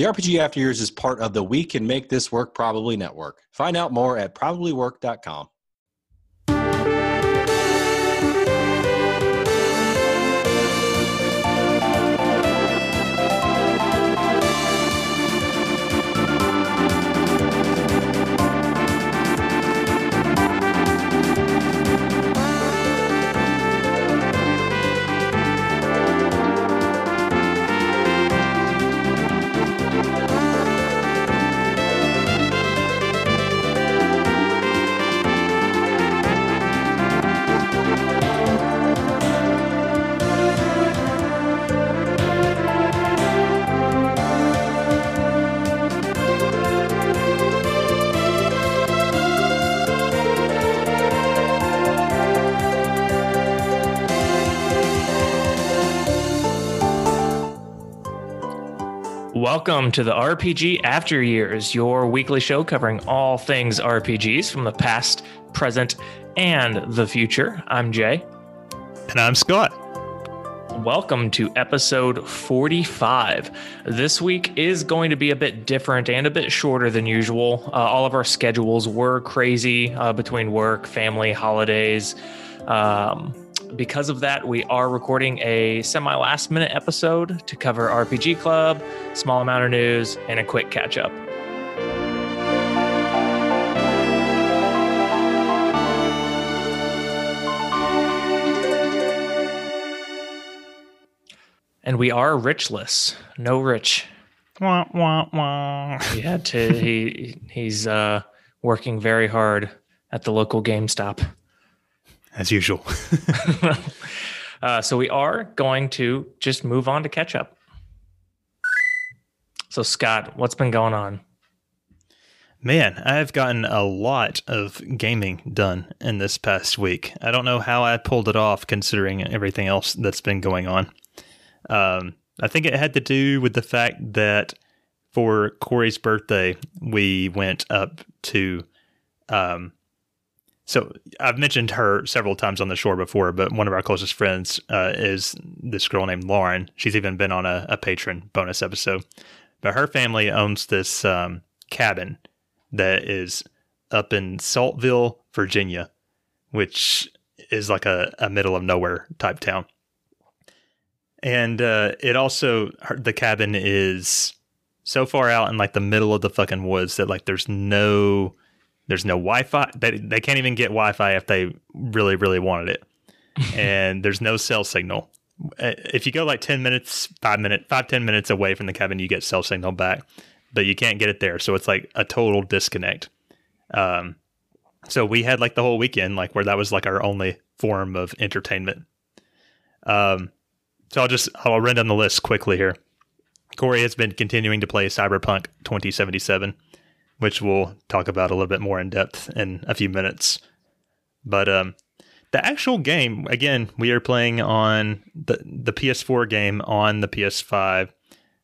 The RPG After Years is part of the We Can Make This Work Probably Network. Find out more at probablywork.com. Welcome to the RPG After Years, your weekly show covering all things RPGs from the past, present, and the future. I'm Jay. And I'm Scott. Welcome to episode 45. This week is going to be a bit different and a bit shorter than usual. Uh, all of our schedules were crazy uh, between work, family, holidays. Um, because of that, we are recording a semi last minute episode to cover RPG Club, small amount of news, and a quick catch up. And we are richless. No rich. Wah, wah, wah. He had to he he's uh working very hard at the local GameStop. As usual. uh, so we are going to just move on to catch up. So, Scott, what's been going on? Man, I've gotten a lot of gaming done in this past week. I don't know how I pulled it off considering everything else that's been going on. Um, I think it had to do with the fact that for Corey's birthday, we went up to um, so I've mentioned her several times on the shore before, but one of our closest friends uh, is this girl named Lauren. She's even been on a, a Patreon bonus episode. But her family owns this um, cabin that is up in Saltville, Virginia, which is like a, a middle of nowhere type town. And uh, it also the cabin is so far out in like the middle of the fucking woods that like there's no there's no Wi-Fi. They they can't even get Wi-Fi if they really really wanted it. and there's no cell signal. Uh, if you go like 10 minutes, 5 minutes, 5 10 minutes away from the cabin, you get cell signal back, but you can't get it there. So it's like a total disconnect. Um so we had like the whole weekend like where that was like our only form of entertainment. Um so I'll just I'll run down the list quickly here. Corey has been continuing to play Cyberpunk 2077 which we'll talk about a little bit more in depth in a few minutes. But um, the actual game, again, we are playing on the the PS4 game on the PS5.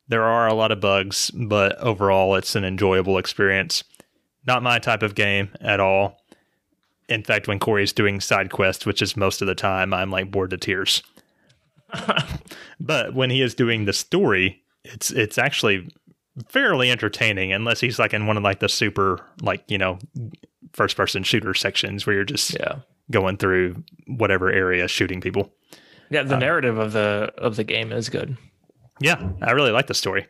There are a lot of bugs, but overall, it's an enjoyable experience. Not my type of game at all. In fact, when Corey's doing side quests, which is most of the time, I'm like bored to tears. but when he is doing the story, it's it's actually fairly entertaining unless he's like in one of like the super like you know first person shooter sections where you're just yeah. going through whatever area shooting people. Yeah the uh, narrative of the of the game is good. Yeah i really like the story.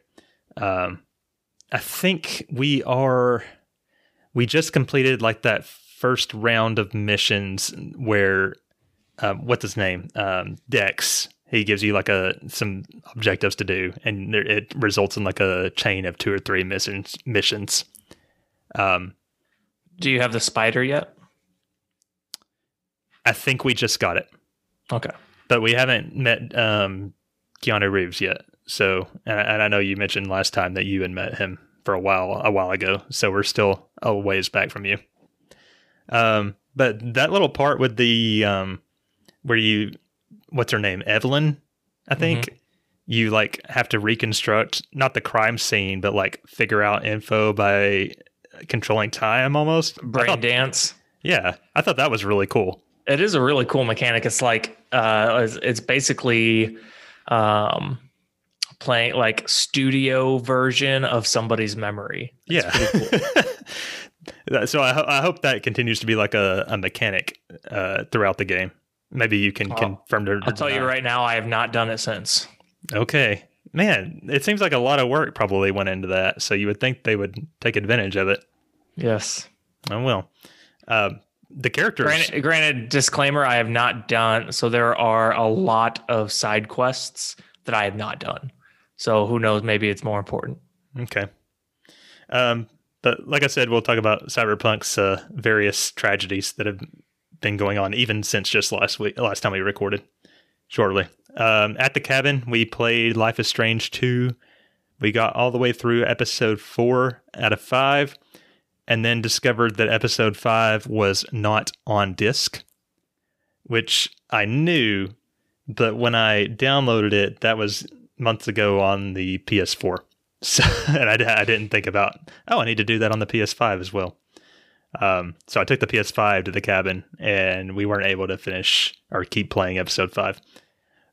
Um i think we are we just completed like that first round of missions where um, what's his name? Um Dex he gives you like a some objectives to do and it results in like a chain of two or three missions missions. Um do you have the spider yet? I think we just got it. Okay. But we haven't met um Keanu Reeves yet. So and I, and I know you mentioned last time that you had met him for a while a while ago. So we're still a ways back from you. Um but that little part with the um where you what's her name, Evelyn, I think. Mm-hmm. You like have to reconstruct not the crime scene, but like figure out info by controlling time almost. Brain thought, dance. Yeah, I thought that was really cool. It is a really cool mechanic. It's like uh, it's, it's basically um, playing like studio version of somebody's memory. yeah. so I, ho- I hope that continues to be like a, a mechanic uh, throughout the game. Maybe you can I'll- confirm to. I'll tell you right now, I have not done it since. Okay. Man, it seems like a lot of work probably went into that. So you would think they would take advantage of it. Yes. I will. Um, the characters. Granted, granted, disclaimer: I have not done. So there are a lot of side quests that I have not done. So who knows? Maybe it's more important. Okay. Um, but like I said, we'll talk about Cyberpunk's uh, various tragedies that have been going on even since just last week, last time we recorded. Shortly. Um, at the cabin, we played Life is Strange 2. We got all the way through episode 4 out of 5, and then discovered that episode 5 was not on disc, which I knew, but when I downloaded it, that was months ago on the PS4. So, and I, I didn't think about, oh, I need to do that on the PS5 as well. Um, so I took the PS5 to the cabin, and we weren't able to finish or keep playing episode five.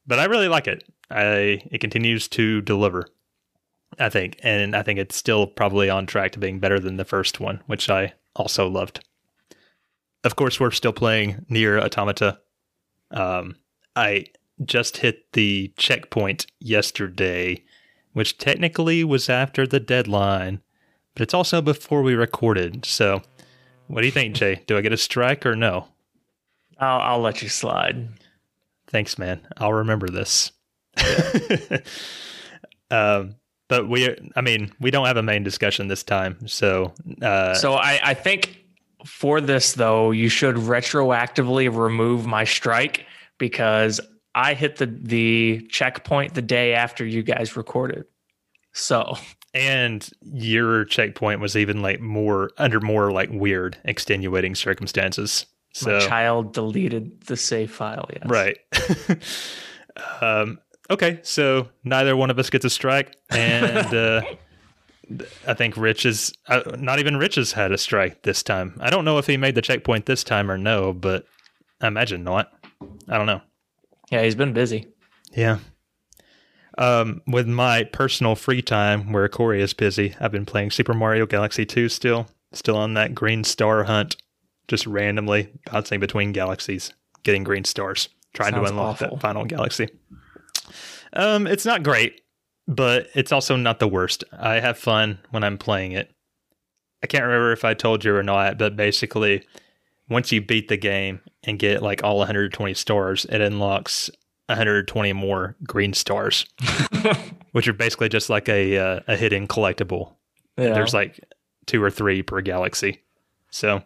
But I really like it. I it continues to deliver. I think, and I think it's still probably on track to being better than the first one, which I also loved. Of course, we're still playing NieR Automata. Um, I just hit the checkpoint yesterday, which technically was after the deadline, but it's also before we recorded. So, what do you think, Jay? Do I get a strike or no? I'll, I'll let you slide. Thanks, man. I'll remember this. um, but we, I mean, we don't have a main discussion this time. So, uh, So I, I think for this though, you should retroactively remove my strike because I hit the the checkpoint the day after you guys recorded. So and your checkpoint was even like more under more like weird extenuating circumstances. So, my child deleted the save file. Yes. right. um, okay. So neither one of us gets a strike. And, uh, I think Rich is uh, not even Rich has had a strike this time. I don't know if he made the checkpoint this time or no, but I imagine not. I don't know. Yeah, he's been busy. Yeah. Um, with my personal free time where Corey is busy, I've been playing Super Mario Galaxy 2 still, still on that green star hunt, just randomly bouncing between galaxies, getting green stars, trying Sounds to unlock awful. that final galaxy. Um, it's not great, but it's also not the worst. I have fun when I'm playing it. I can't remember if I told you or not, but basically, once you beat the game and get like all 120 stars, it unlocks 120 more green stars, which are basically just like a uh, a hidden collectible. Yeah. There's like two or three per galaxy, so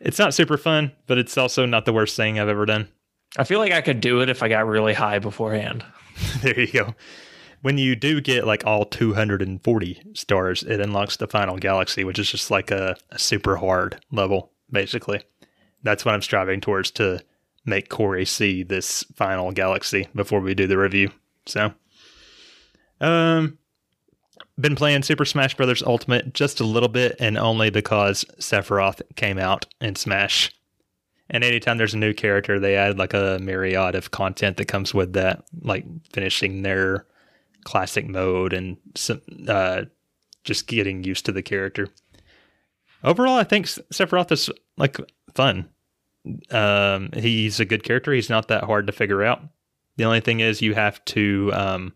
it's not super fun, but it's also not the worst thing I've ever done. I feel like I could do it if I got really high beforehand. there you go. When you do get like all 240 stars, it unlocks the final galaxy, which is just like a, a super hard level, basically. That's what I'm striving towards to make Corey see this final galaxy before we do the review. So, um, been playing Super Smash Brothers Ultimate just a little bit, and only because Sephiroth came out in Smash. And anytime there's a new character, they add like a myriad of content that comes with that, like finishing their classic mode and some, uh, just getting used to the character. Overall, I think Sephiroth is like fun. Um, he's a good character. He's not that hard to figure out. The only thing is you have to um,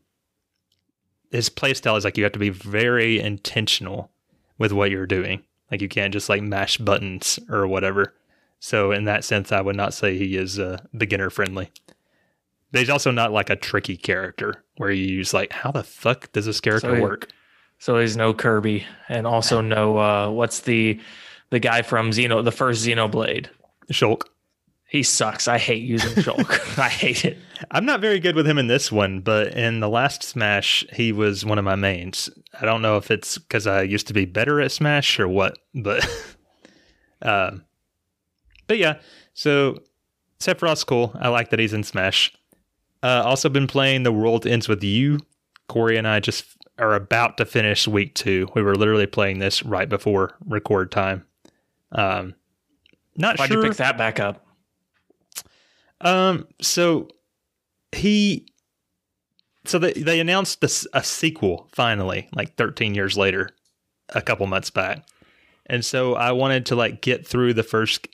his playstyle is like you have to be very intentional with what you're doing. Like you can't just like mash buttons or whatever. So in that sense, I would not say he is uh, beginner friendly. But he's also not like a tricky character where you use like, how the fuck does this character So work? So he's no Kirby, and also no uh, what's the the guy from Xeno, the first Xenoblade. Shulk. He sucks. I hate using Shulk. I hate it. I'm not very good with him in this one, but in the last Smash, he was one of my mains. I don't know if it's because I used to be better at Smash or what, but um, but yeah. So Sephiroth's cool. I like that he's in Smash. Uh, also been playing The World Ends with You. Corey and I just are about to finish week two. We were literally playing this right before record time. Um, not Why'd sure. you pick that back up? Um, so he so they they announced this a sequel finally, like 13 years later, a couple months back, and so I wanted to like get through the first.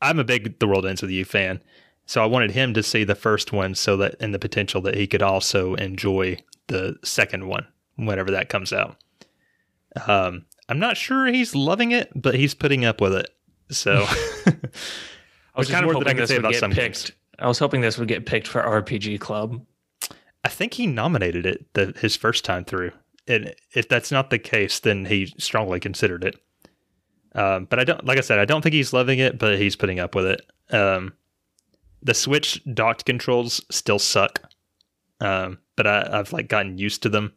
I'm a big The World Ends with You fan, so I wanted him to see the first one, so that and the potential that he could also enjoy the second one whenever that comes out. Um, I'm not sure he's loving it, but he's putting up with it. So I was kind of more than I hoping this would get picked. games. I was hoping this would get picked for RPG Club. I think he nominated it the, his first time through. And if that's not the case, then he strongly considered it. Um, but I don't, like I said, I don't think he's loving it, but he's putting up with it. Um, the Switch docked controls still suck, um, but I, I've like gotten used to them.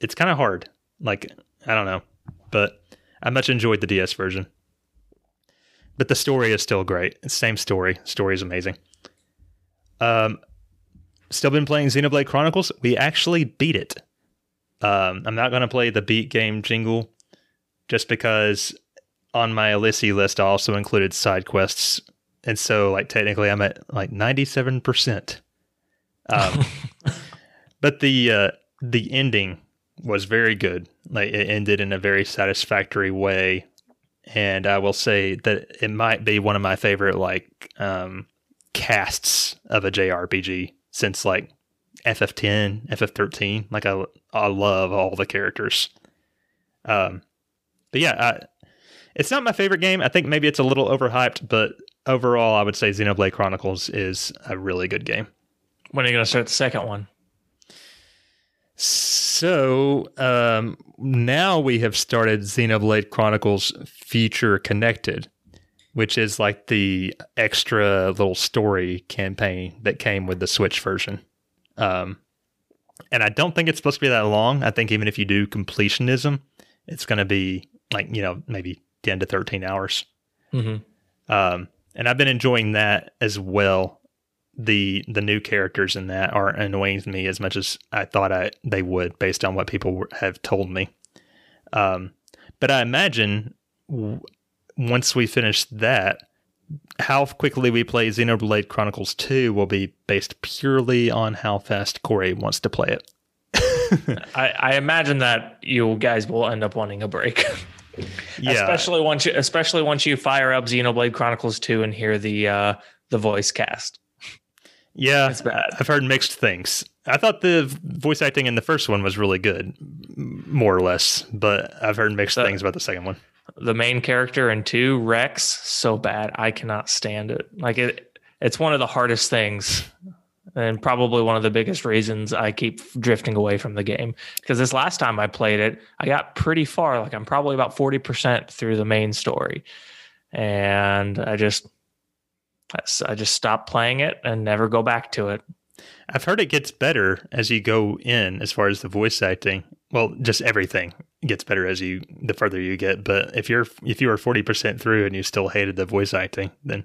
It's kind of hard. Like I don't know, but I much enjoyed the DS version. But the story is still great. Same story. Story is amazing. Um, still been playing Xenoblade Chronicles. We actually beat it. Um, I'm not going to play the beat game jingle just because on my Alyssey list I also included side quests, and so like technically I'm at like 97 percent. Um, but the uh, the ending was very good. Like it ended in a very satisfactory way, and I will say that it might be one of my favorite like um, casts of a JRPG since like FF10, FF13. Like I I love all the characters. Um, but yeah, I, it's not my favorite game. I think maybe it's a little overhyped, but overall, I would say Xenoblade Chronicles is a really good game. When are you going to start the second one? So um, now we have started Xenoblade Chronicles Future Connected, which is like the extra little story campaign that came with the Switch version. Um, and I don't think it's supposed to be that long. I think even if you do completionism, it's going to be like, you know, maybe 10 to 13 hours. Mm-hmm. Um, and I've been enjoying that as well. The the new characters in that aren't annoying me as much as I thought I they would, based on what people have told me. Um, but I imagine w- once we finish that, how quickly we play Xenoblade Chronicles Two will be based purely on how fast Corey wants to play it. I, I imagine that you guys will end up wanting a break, Yeah, especially once you, especially once you fire up Xenoblade Chronicles Two and hear the uh, the voice cast. Yeah, It's bad. I've heard mixed things. I thought the voice acting in the first one was really good, more or less, but I've heard mixed Uh, things about the second one. The main character in two, Rex, so bad. I cannot stand it. Like it, it's one of the hardest things, and probably one of the biggest reasons I keep drifting away from the game. Because this last time I played it, I got pretty far. Like I'm probably about forty percent through the main story, and I just, I just stopped playing it and never go back to it. I've heard it gets better as you go in, as far as the voice acting. Well, just everything gets better as you the further you get. But if you're if you were forty percent through and you still hated the voice acting, then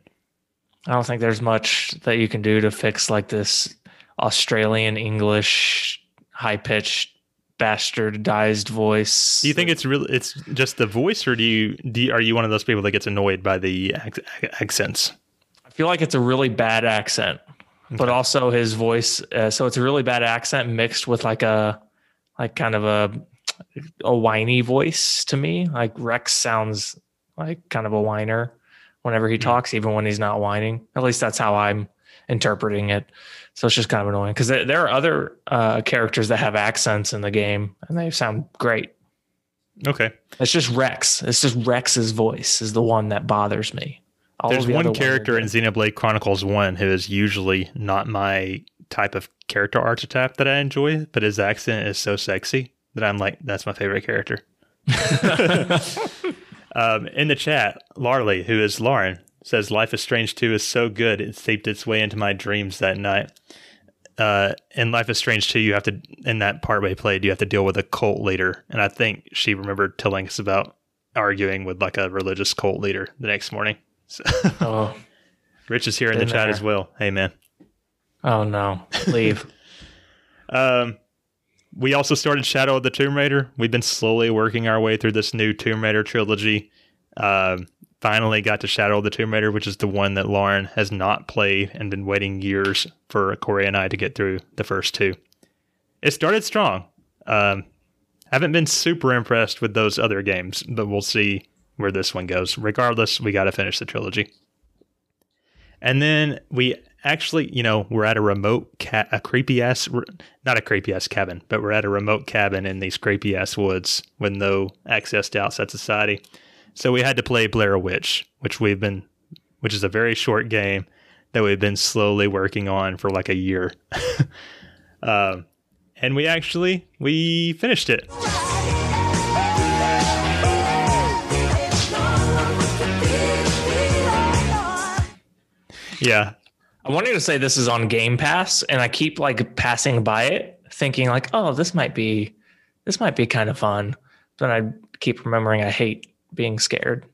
I don't think there's much that you can do to fix like this Australian English high pitched bastardized voice. do you think it's really it's just the voice, or do you do you, are you one of those people that gets annoyed by the ac- accents? Feel like it's a really bad accent, but also his voice. Uh, so it's a really bad accent mixed with like a like kind of a a whiny voice to me. Like Rex sounds like kind of a whiner whenever he talks, even when he's not whining. At least that's how I'm interpreting it. So it's just kind of annoying because there, there are other uh, characters that have accents in the game and they sound great. Okay, It's just Rex. It's just Rex's voice is the one that bothers me. All there's the one character in. Xenoblade Chronicles One who is usually not my type of character archetype that I enjoy, but his accent is so sexy that I'm like, that's my favorite character. um, in the chat, Larley, who is Lauren, says Life is Strange 2 is so good it seeped its way into my dreams that night. Uh, in Life is Strange 2, you have to, in that part we played, you have to deal with a cult leader. And I think she remembered telling us about arguing with like a religious cult leader the next morning. So, Oh, Rich is here in the chat there. as well. Hey, man. oh no, leave. Um, we also started Shadow of the Tomb Raider. We've been slowly working our way through this new Tomb Raider trilogy. Um, finally got to Shadow of the Tomb Raider, which is the one that Lauren has not played and been waiting years for Corey and I to get through the first two. it started strong. Um, haven't been super impressed with those other games, but we'll see where this one goes. Regardless, we got to finish the trilogy. And then we actually, you know, we're at a remote, ca- a creepy ass, not a creepy ass cabin, but we're at a remote cabin in these creepy ass woods with no access to outside society. So we had to play Blair Witch, which we've been, which is a very short game that we've been slowly working on for like a year. um, and we actually we finished it. Yeah. I wanted to say this is on Game Pass, and I keep like passing by it, thinking like, "Oh, this might be, this might be kind of fun." But I keep remembering I hate being scared.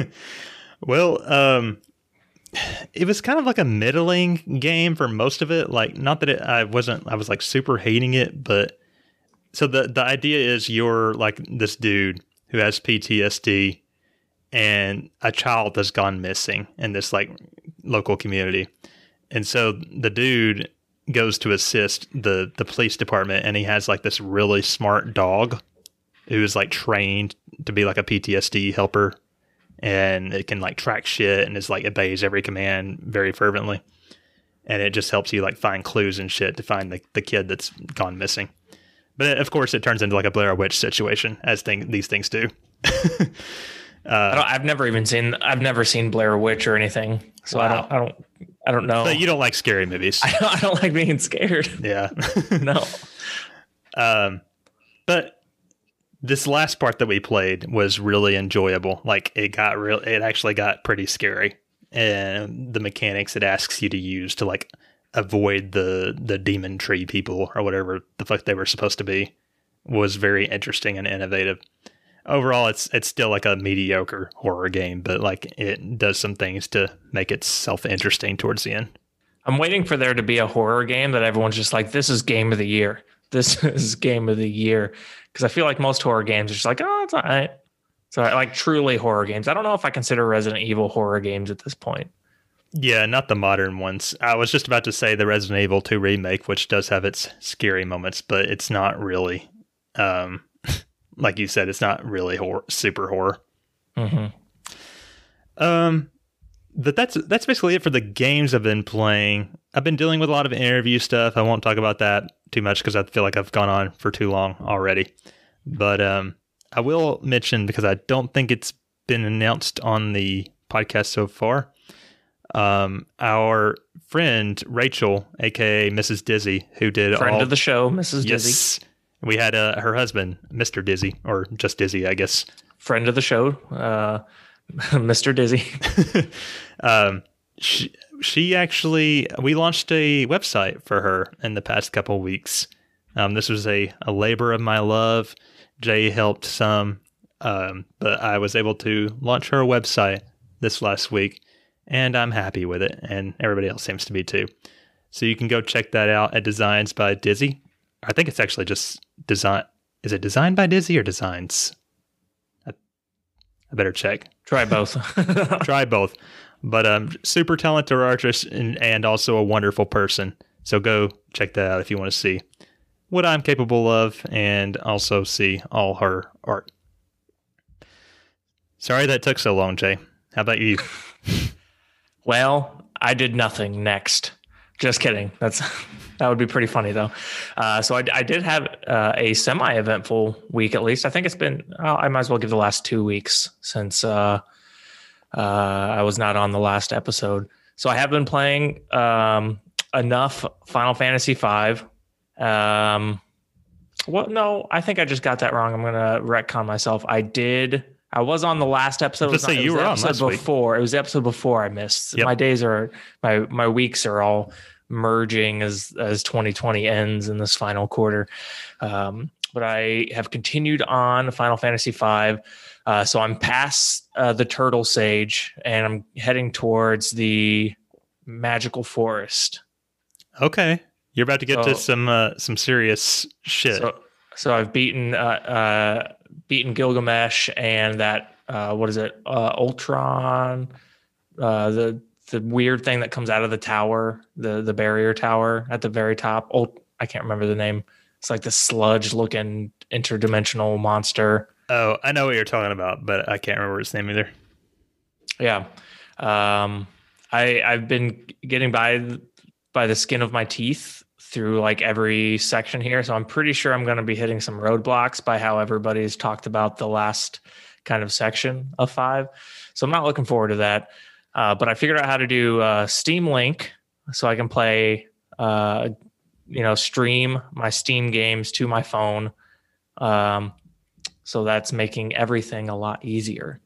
well, um, it was kind of like a middling game for most of it. Like, not that it, I wasn't, I was like super hating it, but so the the idea is you're like this dude who has PTSD, and a child has gone missing in this like local community, and so the dude goes to assist the the police department, and he has like this really smart dog who is like trained to be like a PTSD helper and it can like track shit and is like obeys every command very fervently. And it just helps you like find clues and shit to find the, the kid that's gone missing. But of course, it turns into like a Blair Witch situation, as thing these things do. uh, I have never even seen. I've never seen Blair Witch or anything, so wow. I don't. I don't. I don't know. You don't like scary movies. I don't, I don't like being scared. Yeah. no. Um, but this last part that we played was really enjoyable. Like it got real, it actually got pretty scary, and the mechanics it asks you to use to like avoid the the demon tree people or whatever the fuck they were supposed to be was very interesting and innovative. Overall, it's it's still like a mediocre horror game, but like it does some things to make itself interesting towards the end. I'm waiting for there to be a horror game that everyone's just like, this is game of the year. This is game of the year because I feel like most horror games are just like, oh, it's all right. So like truly horror games. I don't know if I consider Resident Evil horror games at this point. Yeah, not the modern ones. I was just about to say the Resident Evil 2 remake, which does have its scary moments, but it's not really, um, like you said, it's not really horror, super horror. Mm-hmm. Um, but that's that's basically it for the games I've been playing. I've been dealing with a lot of interview stuff. I won't talk about that too much because I feel like I've gone on for too long already. But um, I will mention because I don't think it's been announced on the podcast so far. Um, our friend Rachel, aka Mrs. Dizzy, who did friend all, of the show, Mrs. Yes, Dizzy. We had uh, her husband, Mr. Dizzy, or just Dizzy, I guess. Friend of the show, uh, Mr. Dizzy. um, she, she actually, we launched a website for her in the past couple weeks. Um, this was a, a labor of my love. Jay helped some, um, but I was able to launch her website this last week, and I'm happy with it, and everybody else seems to be too. So you can go check that out at Designs by Dizzy. I think it's actually just design. Is it designed by Dizzy or Designs? I, I better check. Try both. Try both. But um, super talented artist and, and also a wonderful person. So go check that out if you want to see what I'm capable of and also see all her art. Sorry that took so long, Jay. How about you? well, I did nothing next. Just kidding. That's that would be pretty funny though. Uh, so I, I, did have uh, a semi-eventful week at least. I think it's been. Oh, I might as well give the last two weeks since uh, uh, I was not on the last episode. So I have been playing um, enough Final Fantasy V. Um, well, no, I think I just got that wrong. I'm gonna retcon myself. I did. I was on the last episode. Let's say you were on last before. Week. It was the episode before I missed. Yep. My days are my my weeks are all merging as as 2020 ends in this final quarter. Um, but I have continued on Final Fantasy V. Uh, so I'm past uh, the Turtle Sage and I'm heading towards the Magical Forest. Okay, you're about to get so, to some uh, some serious shit. So, so I've beaten uh, uh, beaten Gilgamesh and that uh, what is it? Ultron, the the weird thing that comes out of the tower, the the barrier tower at the very top. Ult- I can't remember the name. It's like the sludge looking interdimensional monster. Oh, I know what you're talking about, but I can't remember its name either. Yeah. Um, I I've been getting by by the skin of my teeth through like every section here, so I'm pretty sure I'm going to be hitting some roadblocks by how everybody's talked about the last kind of section of five. So I'm not looking forward to that. Uh, but I figured out how to do uh, Steam Link, so I can play, uh, you know, stream my Steam games to my phone. Um, so that's making everything a lot easier.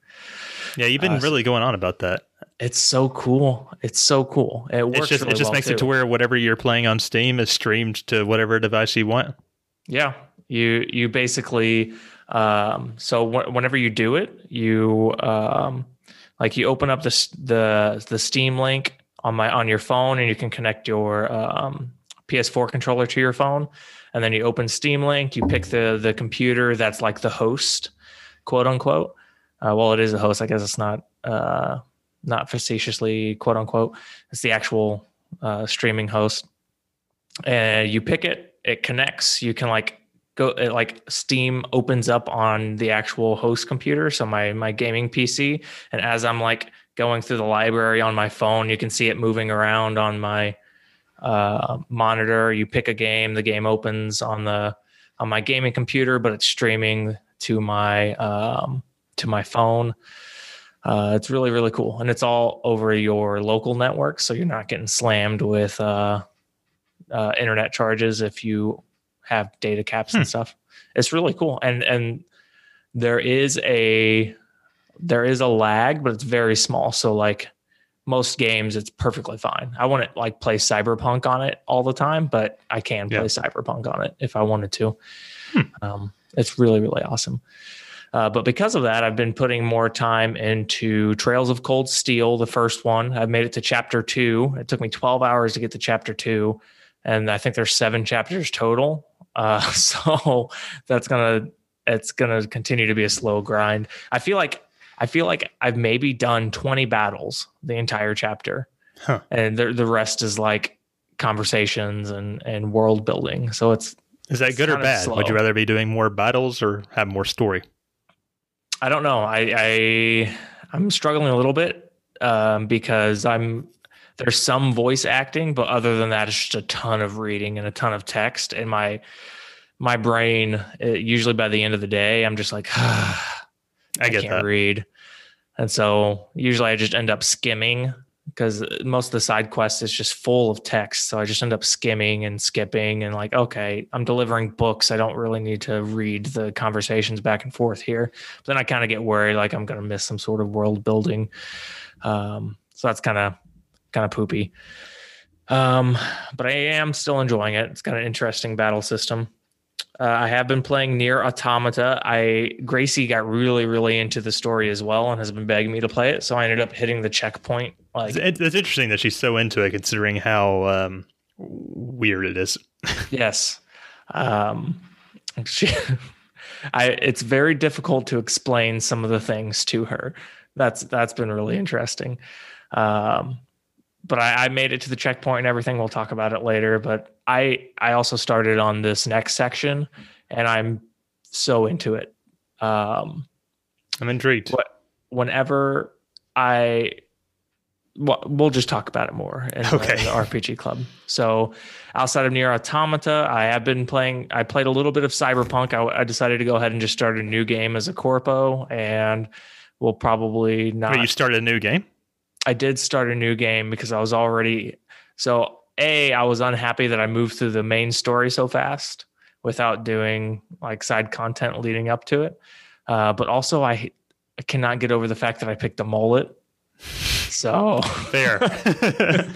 Yeah, you've been Uh, really going on about that. It's so cool. It's so cool. It works. It's just really it just well, makes it to where whatever you're playing on Steam is streamed to whatever device you want. Yeah, you you basically um, so wh- whenever you do it, you um, like you open up the the the Steam link on my on your phone, and you can connect your um, PS4 controller to your phone, and then you open Steam Link. You pick the the computer that's like the host, quote unquote. Uh, well, it is a host. I guess it's not uh, not facetiously quote unquote. It's the actual uh, streaming host and you pick it it connects you can like go it, like steam opens up on the actual host computer so my my gaming pc and as i'm like going through the library on my phone you can see it moving around on my uh, monitor you pick a game the game opens on the on my gaming computer but it's streaming to my um, to my phone uh, it's really really cool and it's all over your local network so you're not getting slammed with uh, uh, internet charges if you have data caps Hmm. and stuff. It's really cool, and and there is a there is a lag, but it's very small. So like most games, it's perfectly fine. I wouldn't like play Cyberpunk on it all the time, but I can play Cyberpunk on it if I wanted to. Hmm. Um, it's really really awesome. Uh, but because of that, I've been putting more time into Trails of Cold Steel, the first one. I've made it to chapter two. It took me 12 hours to get to chapter two, and I think there's seven chapters total. Uh, so that's gonna it's gonna continue to be a slow grind. I feel like I feel like I've maybe done 20 battles the entire chapter, Huh. and the the rest is like conversations and and world building. So it's Is that good or bad? Would you rather be doing more battles or have more story? I don't know. I, I I'm struggling a little bit um, because I'm there's some voice acting, but other than that, it's just a ton of reading and a ton of text. And my my brain, uh usually by the end of the day, I'm just like, I get can't that. read, and so usually I just end up skimming because most of the side quests is just full of text. So I just end up skimming and skipping and like, okay, I'm delivering books. I don't really need to read the conversations back and forth here. But then I kind of get worried, like I'm going to miss some sort of world building. Um, so that's kind of kind of poopy. Um, but I am still enjoying it. It's got an interesting battle system. Uh, I have been playing NieR Automata. I Gracie got really, really into the story as well, and has been begging me to play it. So I ended up hitting the checkpoint. Like, It's, it's interesting that she's so into it, considering how um, weird it is. yes, um, she, I. It's very difficult to explain some of the things to her. That's that's been really interesting. Um, but I, I made it to the checkpoint and everything. We'll talk about it later. But I I also started on this next section, and I'm so into it. Um, I'm intrigued. whenever I well, we'll just talk about it more in, the- Okay. in the RPG club. So outside of NieR Automata, I have been playing. I played a little bit of Cyberpunk. I, I decided to go ahead and just start a new game as a corpo, and we'll probably not. Wait, you started a new game? I did start a new game because I was already so a I was unhappy that I moved through the main story so fast without doing like side content leading up to it. Uh, but also I, I cannot get over the fact that I picked a mullet. So Fair. uh,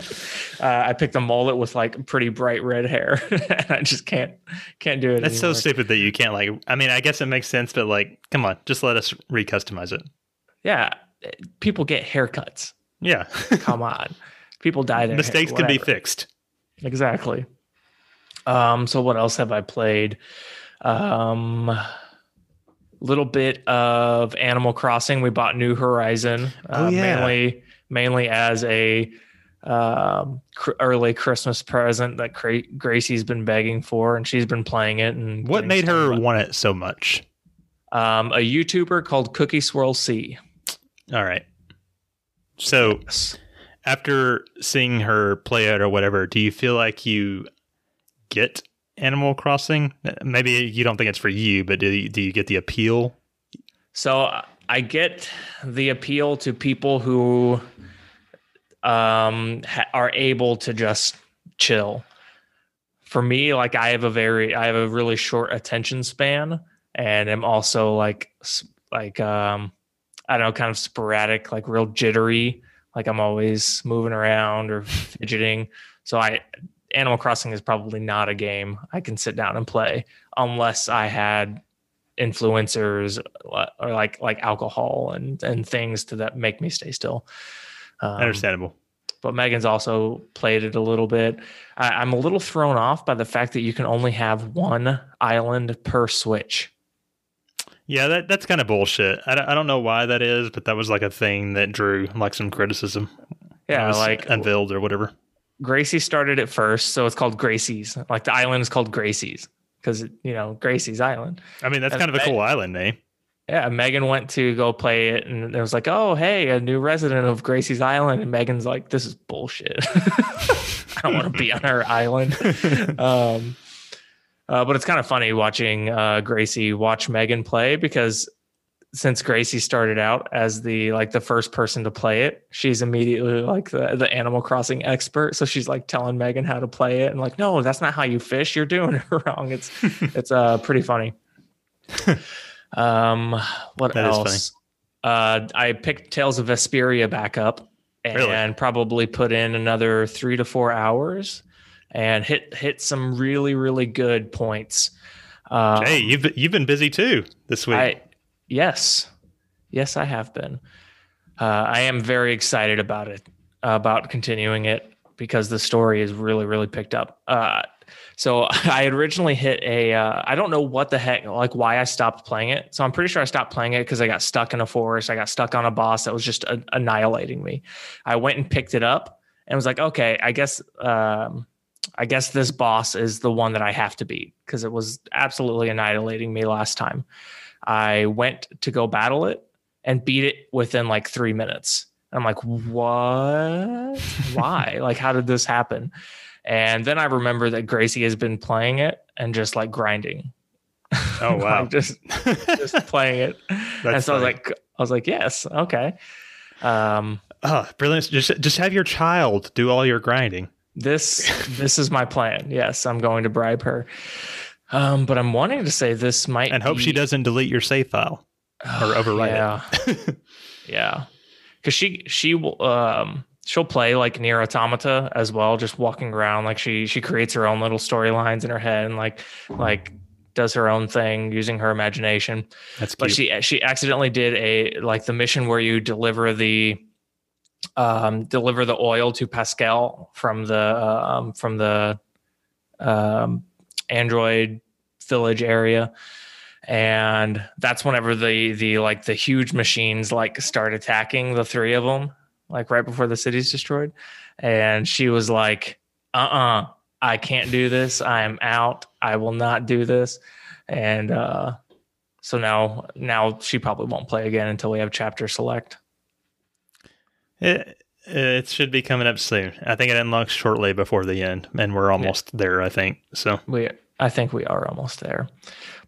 I picked a mullet with like pretty bright red hair, and I just can't can't do it. That's so stupid that you can't like. I mean, I guess it makes sense, but like, come on, just let us recustomize it. Yeah, people get haircuts. Yeah, Come on, people hair, mistakes can be fixed. Exactly. Um, so what else have I played? Um, little bit of Animal Crossing. We bought New Horizon. Oh, uh, yeah. Mainly, mainly as a um, cr- early Christmas present that Cra- Gracie's been begging for, and she's been playing it. And What made her want it so much? Um, a YouTuber called Cookie Swirl C. All right. So after seeing her play it or whatever, do you feel like you get Animal Crossing? Maybe you don't think it's for you, but do you, do you get the appeal? So I get the appeal to people who um, ha- are able to just chill. For me, like I have a very, I have a really short attention span, and I'm also like, like um, I don't know, kind of sporadic, like real jittery. Like I'm always moving around or fidgeting. So I, Animal Crossing is probably not a game I can sit down and play unless I had influencers uh, or like like alcohol and and things to that make me stay still. Um, Understandable. But Megan's also played it a little bit. I, I'm a little thrown off by the fact that you can only have one island per Switch. Yeah, that that's kind of bullshit. I, don't- I don't know why that is, but that was like a thing that drew like some criticism. Yeah, was like unveiled or whatever. Gracie started it first, so it's called Gracie's. Like the island is called Gracie's because you know Gracie's Island. I mean, that's And kind of a cool island name. Yeah, Megan went to go play it, and it was like, "Oh, hey, a new resident of Gracie's Island." And Megan's like, "This is bullshit. I don't want to be on her island." um, uh, but it's kind of funny watching uh, Gracie watch Megan play because since Gracie started out as the like the first person to play it, she's immediately like the the Animal Crossing expert. So she's like telling Megan how to play it, and like, "No, that's not how you fish. You're doing it wrong." It's it's uh pretty funny. um, what That is funny. else? Uh, I picked Tales of Vesperia back up and Really? probably put in another three to four hours and hit hit some really really good points. Um, hey, you've been- you've been busy too this week. I yes, yes, I have been. Uh, I am very excited about it, about continuing it because the story is really, really picked up. Uh, so I had originally hit a. Uh, I don't know what the heck, like why I stopped playing it. So I'm pretty sure I stopped playing it because I got stuck in a forest. I got stuck on a boss that was just a- annihilating me. I went and picked it up and was like, okay, I guess. Um, I guess this boss is the one that I have to beat because it was absolutely annihilating me last time. I went to go battle it and beat it within like three minutes. I'm like, what? Why? like, how did this happen? And then I remember that Gracie has been playing it and just like grinding. Oh, wow. Like, just just playing it. and That's so I was like, I was like, yes, okay. Um, oh, brilliant! Just just have your child do all your grinding. This this is my plan. Yes, I'm going to bribe her. Um, but I'm wanting to say this might And hope she doesn't delete your save file or overwrite yeah. it. Yeah, Yeah. because she she will um she'll play like NieR Automata as well, just walking around like she she creates her own little storylines in her head and like like does her own thing using her imagination. That's cute. But she she accidentally did a like the mission where you deliver the um deliver the oil to Pascal from the um from the um Android village area. And that's whenever the the like the huge machines like start attacking the three of them like right before the city's destroyed. And she was like uh-uh i can't do this. I'm out. I will not do this. And uh so now now she probably won't play again until we have chapter select It, it should be coming up soon. I think it unlocks shortly before the end, and we're almost there. I think so. we i think we are almost there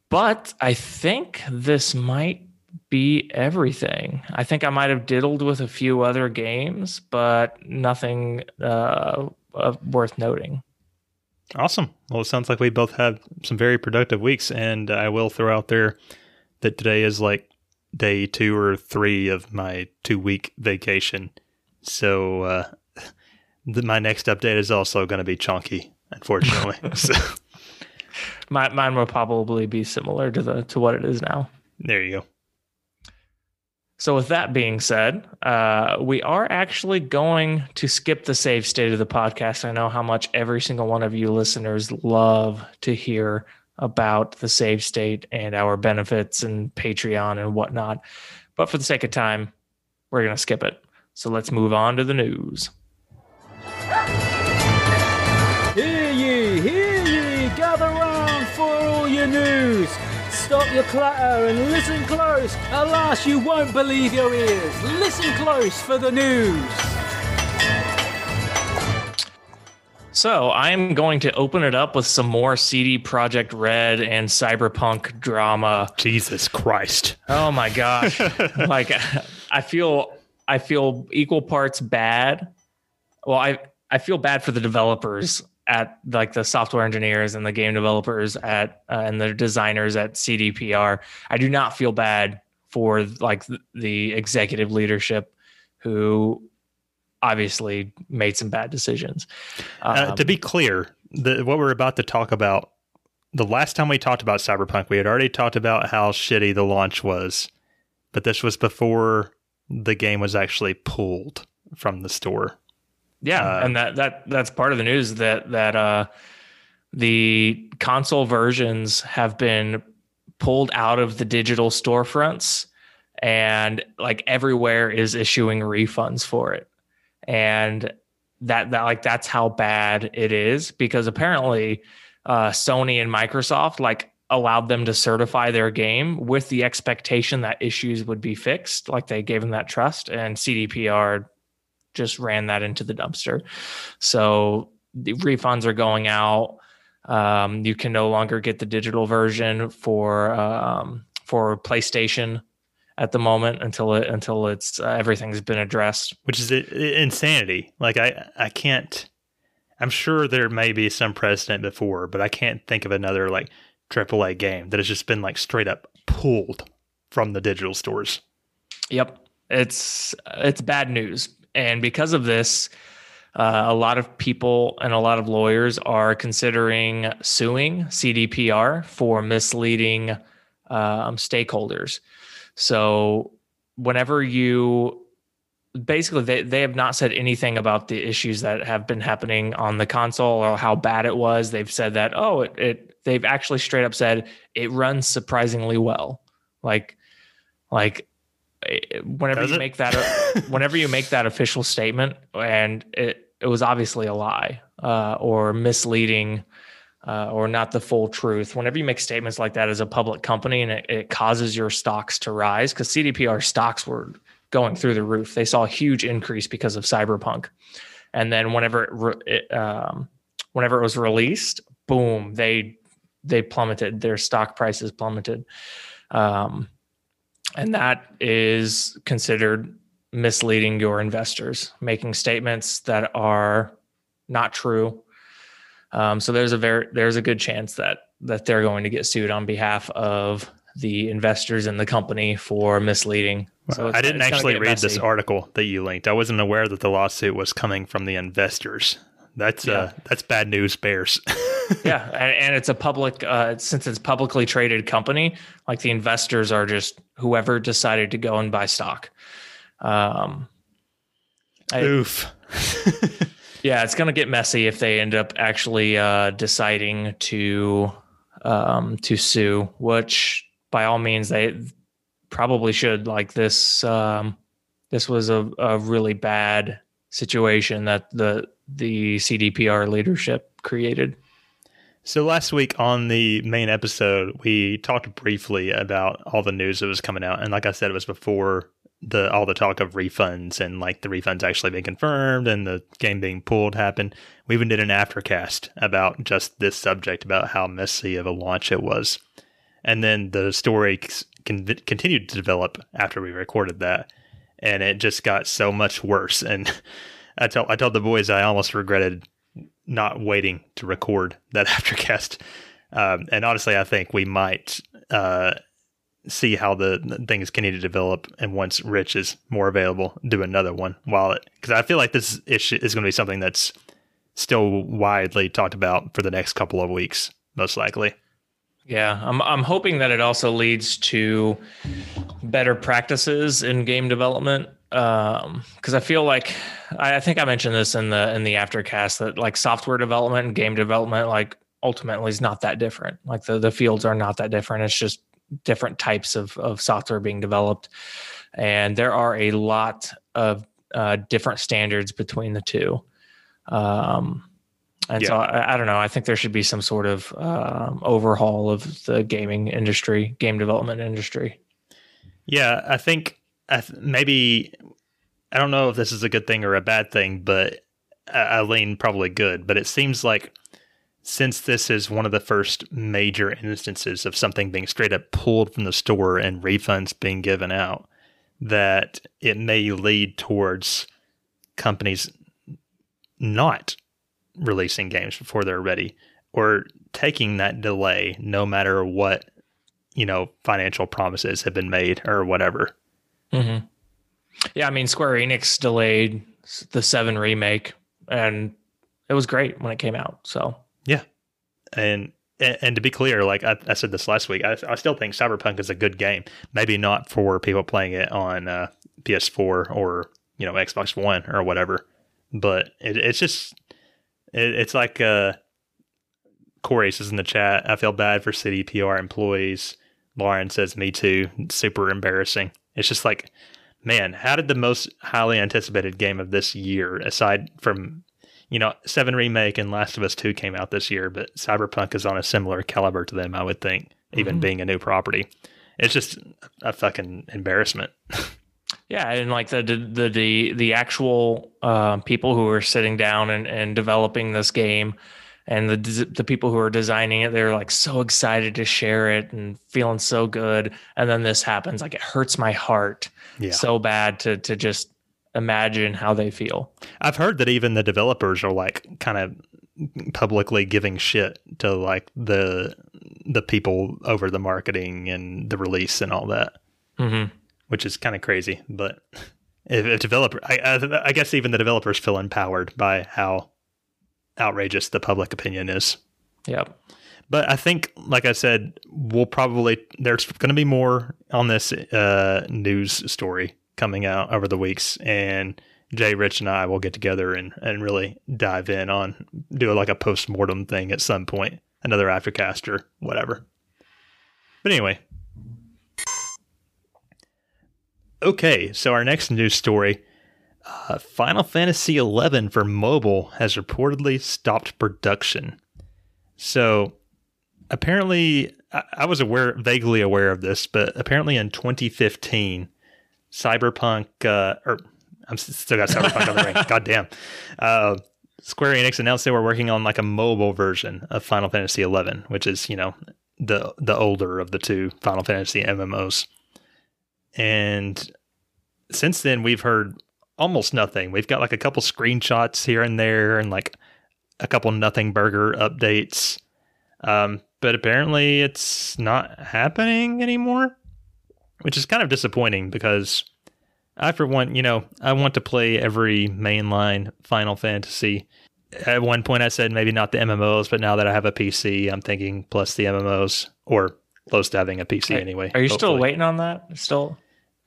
but i think this might be everything i think i might have diddled with a few other games but nothing uh, worth noting Awesome. Well, it sounds like we both have some very productive weeks, and I will throw out there that today is like day two or three of my two week vacation. So uh, the, my next update is also going to be chunky, unfortunately. so My, mine will probably be similar to the to what it is now there you go. So, with that being said, uh, we are actually going to skip the save state of the podcast. I know how much every single one of you listeners love to hear about the save state and our benefits and Patreon and whatnot. But for the sake of time, we're going to skip it. So let's move on to the news. Hear ye, hear ye, gather round for all your news. Stop your clatter and listen close. Alas, you won't believe your ears. Listen close for the news. So I am going to open it up with some more CD Projekt Red and cyberpunk drama. Jesus Christ! Oh my gosh! like I feel I feel equal parts bad. Well, I I feel bad for the developers at like the software engineers and the game developers at uh, and the designers at CDPR. I do not feel bad for like the executive leadership who obviously made some bad decisions. Um, uh, to um, be clear, the, what we're about to talk about, the last time we talked about Cyberpunk, we had already talked about how shitty the launch was, but this was before the game was actually pulled from the store. Yeah, uh, and that that that's part of the news that that uh, the console versions have been pulled out of the digital storefronts and like everywhere is issuing refunds for it and that that like that's how bad it is because apparently uh, Sony and Microsoft like allowed them to certify their game with the expectation that issues would be fixed like they gave them that trust and CDPR just ran that into the dumpster. So the refunds are going out. Um, you can no longer get the digital version for um, for PlayStation at the moment until it until it's uh, everything's been addressed. Which is insanity. Like i i can't i'm sure there may be some precedent before but i can't think of another like aaa game that has just been like straight up pulled from the digital stores. Yep. It's it's bad news. And because of this uh, a lot of people and a lot of lawyers are considering suing cdpr for misleading um, stakeholders. So whenever you basically they, they have not said anything about the issues that have been happening on the console or how bad it was. They've said that, oh, it, it they've actually straight up said it runs surprisingly well. Like like eh, whenever Does you it? make that whenever you make that official statement and it it was obviously a lie uh, or misleading uh, or not the full truth. Whenever you make statements like that as a public company and it, it causes your stocks to rise, because CDPR stocks were going through the roof, they saw a huge increase because of Cyberpunk. And then whenever it, re- it um, whenever it was released, boom, they they plummeted. Their stock prices plummeted, um, and that is considered misleading your investors, making statements that are not true um, so there's a very there's a good chance that that they're going to get sued on behalf of the investors in the company for misleading. So I didn't actually read messy. this article that you linked. I wasn't aware that the lawsuit was coming from the investors. That's uh, yeah. uh, that's bad news, Bears. yeah, and, and, it's a public uh, since it's publicly traded company. Like the investors are just whoever decided to go and buy stock. Um, I, Oof. Yeah, it's going to get messy if they end up actually uh, deciding to um, to sue, which by all means they probably should. Like this, um, this was a, a really bad situation that the the CDPR leadership created. So last week on the main episode, we talked briefly about all the news that was coming out, and like I said, it was before the all the talk of refunds and like the refunds actually being confirmed and the game being pulled happened. We even did an aftercast about just this subject about how messy of a launch it was, and then the story con- continued to develop after we recorded that, and it just got so much worse. And I told I told the boys I almost regretted not waiting to record that aftercast. Um, and honestly, I think we might uh, see how the things continue to develop. And once rich is more available do another one while it because i feel like this issue is going to be something that's still widely talked about for the next couple of weeks most likely. Yeah i'm, I'm hoping that it also leads to better practices in game development because um, i feel like I, I think i mentioned this in the in the aftercast that like software development and game development like ultimately is not that different like the, the fields are not that different it's just different types of, of software being developed. And there are a lot of uh, different standards between the two. Um, And so I, I don't know. I think there should be some sort of um, overhaul of the gaming industry, game development industry. Yeah, I think I th- maybe I don't know if this is a good thing or a bad thing, but I, I lean probably good. But it seems like since this is one of the first major instances of something being straight up pulled from the store and refunds being given out, that it may lead towards companies not releasing games before they're ready or taking that delay no matter what you know financial promises have been made or whatever Mm-hmm. Yeah, I mean, Square Enix delayed the Seven remake, and it was great when it came out. So. Yeah, and, and to be clear like I, I said this last week I, I still think cyberpunk is a good game. Maybe not for people playing it on uh, ps4 or you know xbox one or whatever but it, it's just it, it's like uh corey says in the chat i feel bad for CDPR employees. Lauren says me too. Super embarrassing it's just like man how did the most highly anticipated game of this year aside from you know, Seven Remake and Last of Us Two came out this year, but Cyberpunk is on a similar caliber to them, I would think, even Mhm. being a new property. It's just a fucking embarrassment. yeah, and like the the the the actual uh, people who are sitting down and, and developing this game, and the the people who are designing it, they're like so excited to share it and feeling so good, and then this happens. Like it hurts my heart Yeah. so bad to to just imagine how they feel. I've heard that even the developers are like kind of publicly giving shit to like the the people over the marketing and the release and all that, Mm-hmm. which is kind of crazy. But if a developer, I, I, I guess even the developers feel empowered by how outrageous the public opinion is. Yep. But I think, like I said, we'll probably there's going to be more on this uh, news story coming out over the weeks, and Jay, Rich, and I will get together and and really dive in on do like a post mortem thing at some point, another aftercast or whatever. But anyway, okay. So our next news story. Uh, Final Fantasy XI for mobile has reportedly stopped production. So apparently I, I was aware vaguely aware of this but apparently in 2015 cyberpunk uh, or i'm still got cyberpunk on the ring god damn uh, square enix announced they were working on like a mobile version of final fantasy 11 which is you know the the older of the two final fantasy mmos and since then we've heard almost nothing we've got like a couple screenshots here and there and like a couple nothing burger updates um, but apparently it's not happening anymore, which is kind of disappointing because I, for one, you know, I want to play every mainline Final Fantasy. At one point, I said maybe not the MMOs, but now that I have a PC, I'm thinking plus the MMOs or close to having a PC anyway. Are you still waiting on that? Still?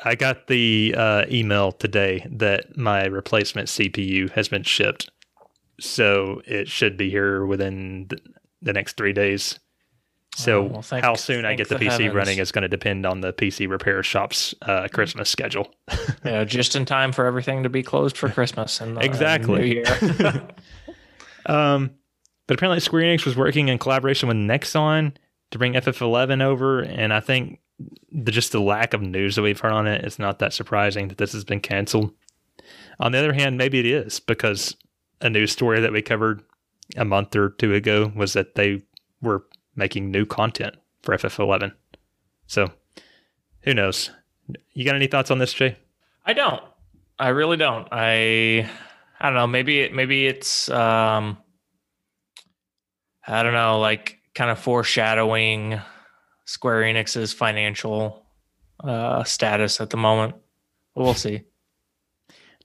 I got the uh, email today that my replacement CPU has been shipped. So it should be here within th- the next three days. So Oh, well, thank- how soon I get the PC heavens. running is going to depend on the PC repair shop's uh, Christmas schedule. Yeah, just in time for everything to be closed for Christmas and the Exactly. New Year. Um, but apparently Square Enix was working in collaboration with Nexon to bring FF11 over, and I think the, just the lack of news that we've heard on it, it is not that surprising that this has been canceled. On the other hand, maybe it is because a news story that we covered a month or two ago was that they were making new content for FF11. So, who knows? You got any thoughts on this, Jay? I don't. I really don't. I I don't know. Maybe it maybe it's um I don't know, like kind of foreshadowing Square Enix's financial uh status at the moment. We'll see.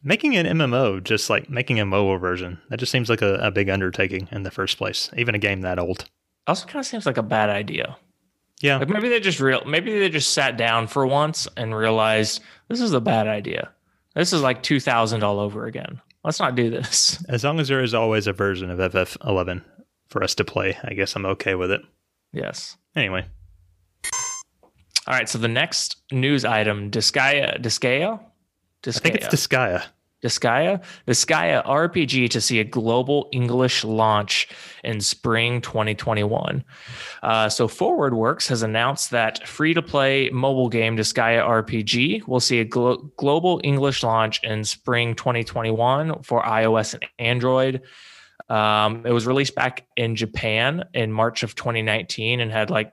Making an MMO, just like making a mobile version, that just seems like a, a big undertaking in the first place, even a game that old. Also kind of seems like a bad idea. Yeah. Like maybe they just real maybe they just sat down for once and realized this is a bad idea. This is like 2000 all over again. Let's not do this. As long as there is always a version of FF11 for us to play, I guess I'm okay with it. Yes. Anyway, All right, so the next news item, Disgaea, Disgaea? I think it's Disgaea. Disgaea. Disgaea, Disgaea RPG to see a global English launch in spring 2021. Uh, so, Forward Works has announced that free to play mobile game Disgaea RPG will see a glo- global English launch in spring 2021 for iOS and Android. Um, it was released back in Japan in March of 2019 and had like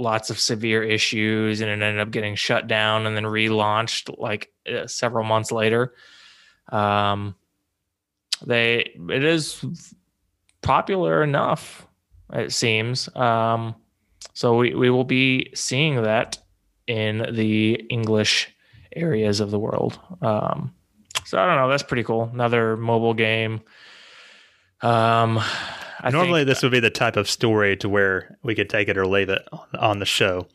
lots of severe issues and it ended up getting shut down and then relaunched like uh, several months later. Um, they it is popular enough, it seems. Um, so we, we will be seeing that in the English areas of the world. Um, so I don't know. That's pretty cool. Another mobile game. Um, I Normally, think- this would be the type of story to where we could take it or leave it on, the show.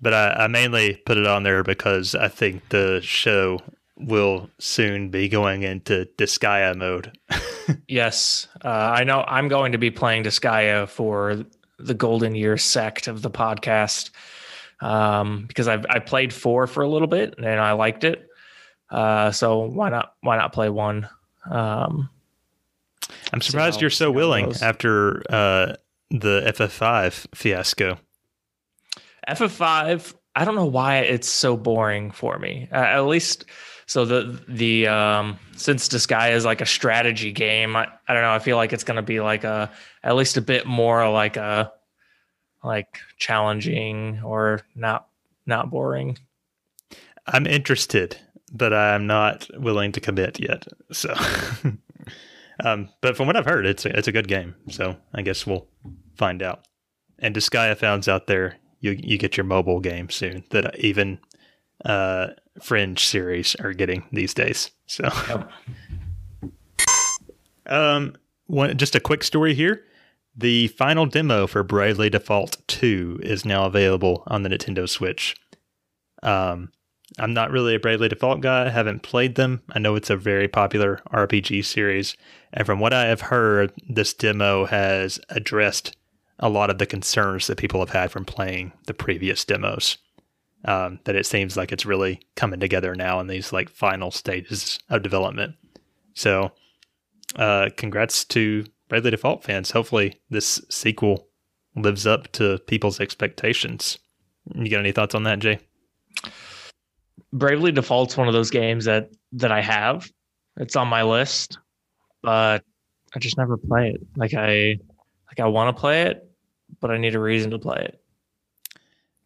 But I, I mainly put it on there because I think the show will soon be going into Disgaea mode. Yes, uh, I know. I'm going to be playing Disgaea for the Golden Year sect of the podcast um, because I've I played four for a little bit and I liked it. Uh, so why not why not play one? Um, I'm surprised how- you're so willing after uh, the FF5 fiasco. FF5, I don't know why it's so boring for me. Uh, at least, so the the um, since Disgaea is like a strategy game, I, I don't know. I feel like it's going to be like a at least a bit more like a like challenging or not not boring. I'm interested, but I'm not willing to commit yet. So, um, but from what I've heard, it's a, it's a good game. So I guess we'll find out. And Disgaea founds out there, you you get your mobile game soon. That even uh, Fringe series are getting these days. So, um, one just a quick story here. The final demo for Bravely Default 2 is now available on the Nintendo Switch. Um, I'm not really a Bravely Default guy. I haven't played them. I know it's a very popular RPG series. And from what I have heard, this demo has addressed a lot of the concerns that people have had from playing the previous demos. Um, that it seems like it's really coming together now in these like final stages of development. So, uh, congrats to Bravely Default fans. Hopefully, this sequel lives up to people's expectations. You got any thoughts on that, Jay? Bravely Default's one of those games that that I have. It's on my list, but I just never play it. Like I like I want to play it, but I need a reason to play it.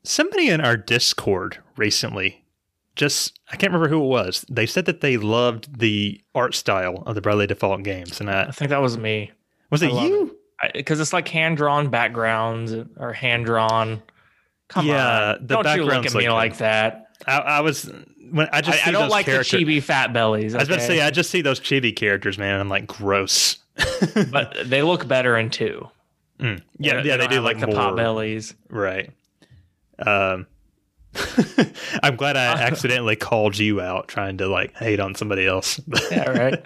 Somebody in our Discord recently just I can't remember who it was. They said that they loved the art style of the Bravely Default games, and I I think that was me was it you? because it's like hand drawn backgrounds or hand drawn. Come Yeah, on, the don't you look at me like like that. I, I was when I just I, I don't like the chibi fat bellies. I was about to say I just see those chibi characters, man, I'm like gross. but they look better in two. Mm. yeah, yeah, they, do have, like, the pot bellies. Right. Um, I'm glad I accidentally called you out trying to like hate on somebody else. yeah, right.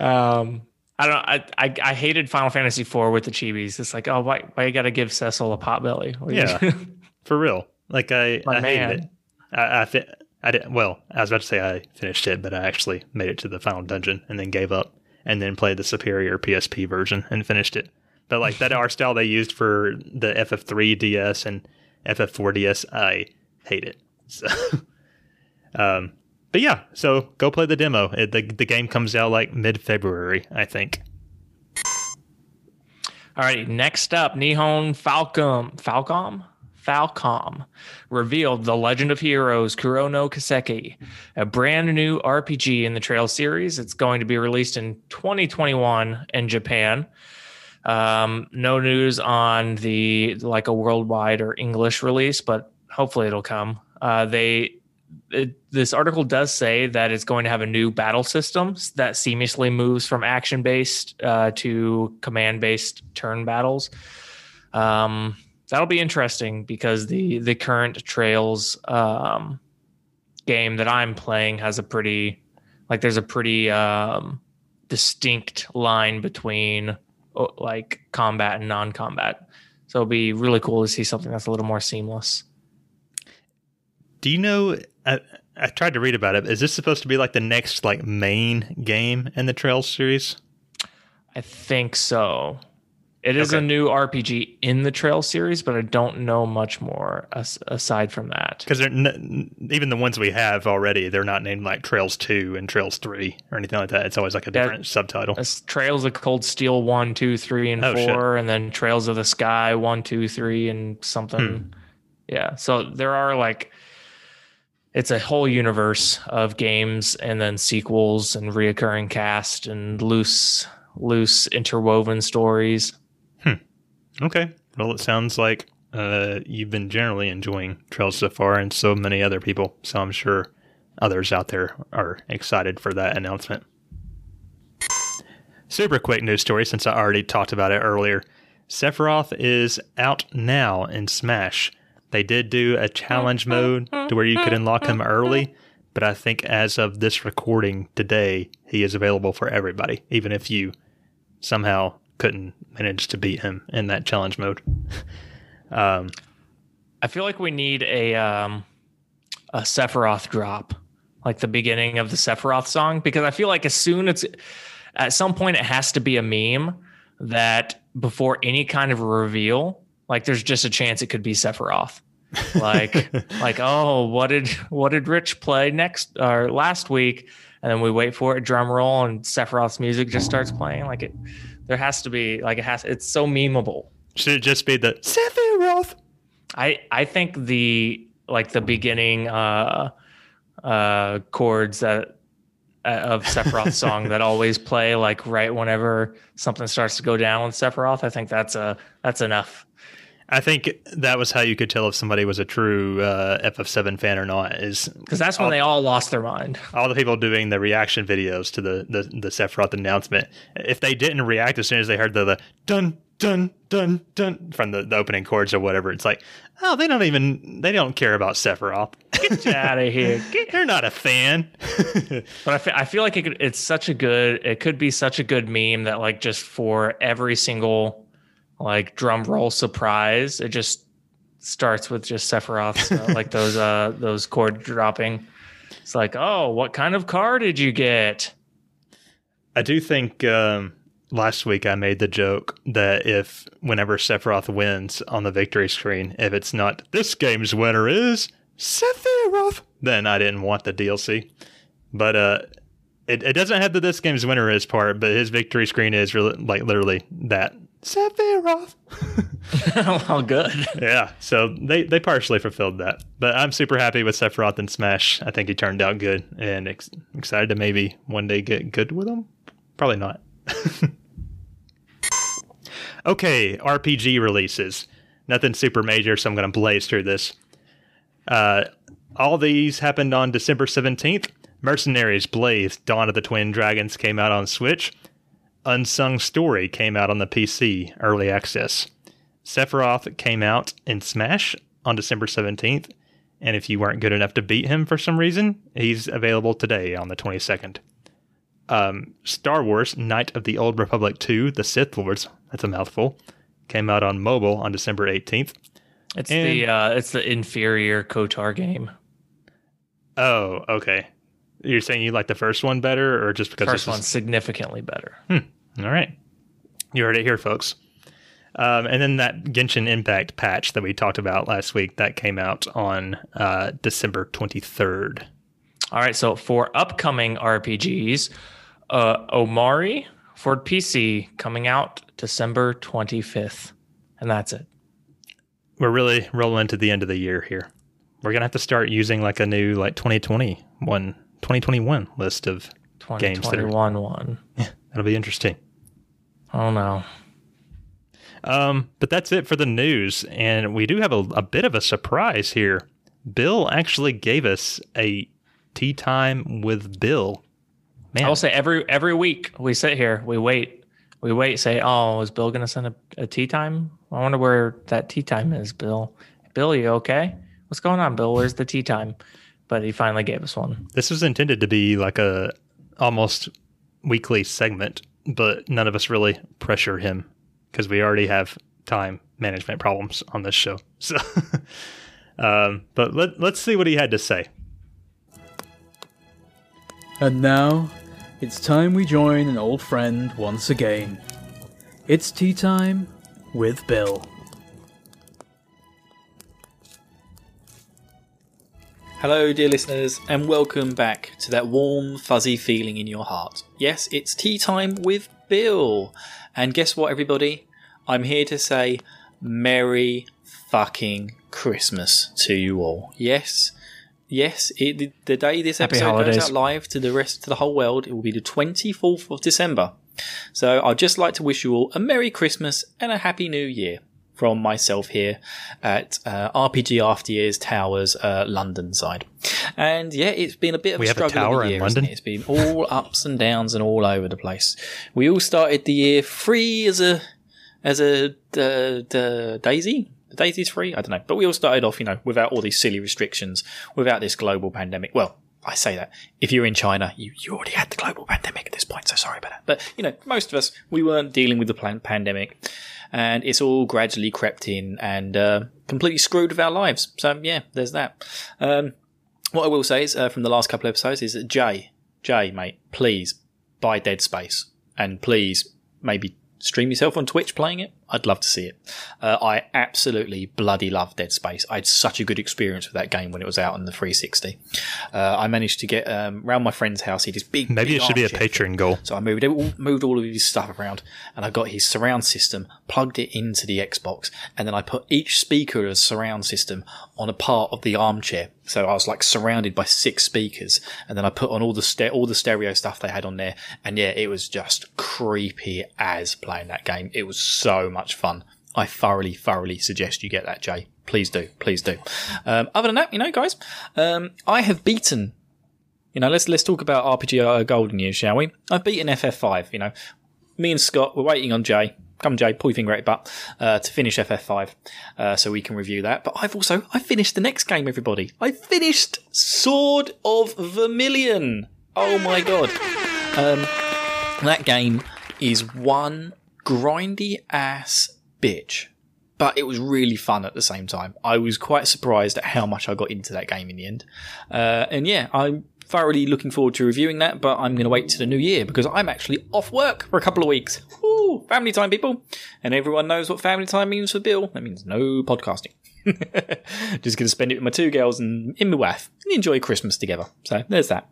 Um, I don't. I, I I hated Final Fantasy IV with the chibis. It's like, oh, why why you got to give Cecil a pot belly? What are you Yeah. For real. Like I, My I hated it. I, I, fi- I did well. I was about to say I finished it, but I actually made it to the final dungeon and then gave up, and then played the superior PSP version and finished it. But like that art style they used for the FF3 DS and FF4 DS, I hate it. So, um, but yeah, so go play the demo. It, the the game comes out like mid February, I think. All right. Next up, Nihon Falcom Falcom Falcom revealed the Legend of Heroes Kuro no Kiseki, a brand new RPG in the Trail series. It's going to be released in 2021 in Japan. Um, no news on the like a worldwide or English release, but hopefully it'll come. Uh, they it, this article does say that it's going to have a new battle system that seamlessly moves from action based uh, to command based turn battles. Um, that'll be interesting because the the current Trails um, game that I'm playing has a pretty like there's a pretty um, distinct line between uh, like combat and non-combat. So it'll be really cool to see something that's a little more seamless. Do you know? I, I tried to read about it. Is this supposed to be like the next like main game in the Trails series? I think so. It is Okay. a new RPG in the Trail series, but I don't know much more as, aside from that. Because n- even the ones we have already, they're not named like Trails Two and Trails Three or anything like that. It's always like a That- different subtitle. It's Trails of Cold Steel one, two, three, and Oh, shit. four, and then Trails of the Sky one, two, three, and something. Hmm. Yeah. So there are like it's a whole universe of games and then sequels and reoccurring cast and loose loose interwoven stories. Okay. Well, it sounds like uh, you've been generally enjoying Trails so far, and so many other people. So I'm sure others out there are excited for that announcement. Super quick news story since I already talked about it earlier. Sephiroth is out now in Smash. They did do a challenge mode to where you could unlock him early, but I think as of this recording today, he is available for everybody, even if you somehow couldn't manage to beat him in that challenge mode. um, I feel like we need a um a Sephiroth drop, like the beginning of the Sephiroth song, because I feel like as soon as at some point it has to be a meme that before any kind of reveal, like there's just a chance it could be Sephiroth. like like oh what did what did Rich play next or last week? And then we wait for it, drum roll, and Sephiroth's music just starts playing. Like it there has to be like it has it's so memeable. should it just be the Sephiroth? I I think the like the beginning uh uh chords that uh, of Sephiroth's song that always play like right whenever something starts to go down with Sephiroth. I think that's a that's enough. I think that was how you could tell if somebody was a true uh, FF7 fan or not. Is Because that's when they all lost their mind. all the people doing the reaction videos to the, the, the Sephiroth announcement, if they didn't react as soon as they heard the, the dun dun dun dun from the, the opening chords or whatever, it's like, oh, they don't even they don't care about Sephiroth. Get out of here. Get- They're not a fan. But I feel, I feel like it could, it's such a good it could be such a good meme that like just for every single like drum roll surprise, it just starts with just Sephiroth's uh, like those uh those chord dropping. It's like, oh, what kind of car did you get? I do think um, last week I made the joke that if whenever Sephiroth wins on the victory screen, if it's not this game's winner is Sephiroth, then I didn't want the DLC. But uh, it, it doesn't have the this game's winner is part, but his victory screen is really, like literally that Sephiroth. well, good. yeah, so they, they partially fulfilled that. But I'm super happy with Sephiroth and Smash. I think he turned out good and ex- excited to maybe one day get good with him. Probably not. okay, RPG releases. Nothing super major, so I'm going to blaze through this. Uh, all these happened on December 17th. Mercenaries Blaze Dawn of the Twin Dragons came out on Switch. Unsung Story came out on the PC, early access. Sephiroth came out in Smash on December 17th, and if you weren't good enough to beat him for some reason, he's available today on the 22nd. Um, Star Wars Knight of the Old Republic 2, The Sith Lords, that's a mouthful, came out on mobile on December 18th. It's And- the uh it's the inferior KOTOR game. Oh, okay. You're saying you like the first one better, or just because First one's is significantly better. All right. You heard it here, folks. Um, and then that Genshin Impact patch that we talked about last week that came out on uh, December 23rd. All right, so for upcoming RPGs, uh, Omori for PC coming out December 25th. And that's it. We're really rolling to the end of the year here. We're gonna have to start using like a new like 2021, 2021 list of games that are 2021 one. Yeah, that'll be interesting. Oh no. Um, but that's it for the news, and we do have a, a bit of a surprise here. Bill actually gave us a tea time with Bill. Man, I will say every every week we sit here, we wait, we wait, say, oh, is Bill gonna send a, a tea time? I wonder where that tea time is, Bill. Bill, you okay? What's going on, Bill? Where's the tea time? But he finally gave us one. this was intended to be like a almost weekly segment, but none of us really pressure him because we already have time management problems on this show. So, um, but let, let's see what he had to say. And now, it's time we join an old friend once again. It's tea time with Bill. Hello, dear listeners, and welcome back to that warm, fuzzy feeling in your heart. Yes, it's tea time with Bill. And guess what, everybody? I'm here to say Merry fucking Christmas to you all. Yes, yes, it, the, the day this Happy episode holidays. goes out live to the rest to the whole world, it will be the 24th of December. So I'd just like to wish you all a Merry Christmas and a Happy New Year from myself here at uh, RPG After Years Towers, uh, London side. And yeah, it's been a bit of We a have a struggle tower a in year, London? it? It's been all ups and downs and all over the place. We all started the year free as a as a uh, the Daisy. The Daisy's free. I don't know, but we all started off, you know, without all these silly restrictions, without this global pandemic. Well. I say that if you're in China, you, you already had the global pandemic at this point, so sorry about that. But you know, most of us we weren't dealing with the plan- pandemic, and it's all gradually crept in and uh, completely screwed with our lives. So yeah, there's that. Um, what I will say is uh, from the last couple of episodes is that Jay, Jay, mate, please buy Dead Space and please maybe stream yourself on Twitch playing it. I'd love to see it. Uh, I absolutely bloody love Dead Space. I had such a good experience with that game when it was out on the 360. Uh, I managed to get um, round my friend's house. He had this big. Maybe big it should be a. Patreon goal. So I moved it, moved all of his stuff around, and I got his surround system, plugged it into the Xbox, and then I put each speaker as surround system on a part of the armchair. So I was like surrounded by six speakers, and then I put on all the st- all the stereo stuff they had on there, and yeah, it was just creepy as playing that game. It was so much fun. I thoroughly, thoroughly suggest you get that, Jay. Please do, please do. Um, other than that, you know, guys, um, I have beaten you know, let's let's talk about RPG uh, Golden Years, shall we? I've beaten FF5. You know, me and Scott we're waiting on Jay. Come, Jay, pull your finger at your butt uh, to finish FF5, uh, so we can review that. But I've also I finished the next game, everybody. I finished Sword of Vermilion. Oh my god, um, that game is one grindy ass bitch but it was really fun at the same time. I was quite surprised at how much I got into that game in the end. Uh, and yeah, I'm thoroughly looking forward to reviewing that, but I'm going to wait to the new year because I'm actually off work for a couple of weeks. Woo! Family time, people. And everyone knows what family time means for Bill. That means no podcasting. Just going to spend it with my two girls and in my wife and enjoy Christmas together. So there's that.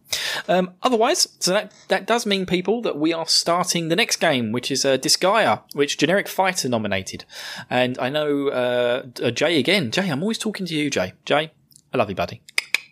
Um, otherwise, so that that does mean people that we are starting the next game, which is uh, Disgaea, which Generic Fighter nominated. And I know uh, Jay again. Jay, I'm always talking to you, Jay. Jay, I love you, buddy.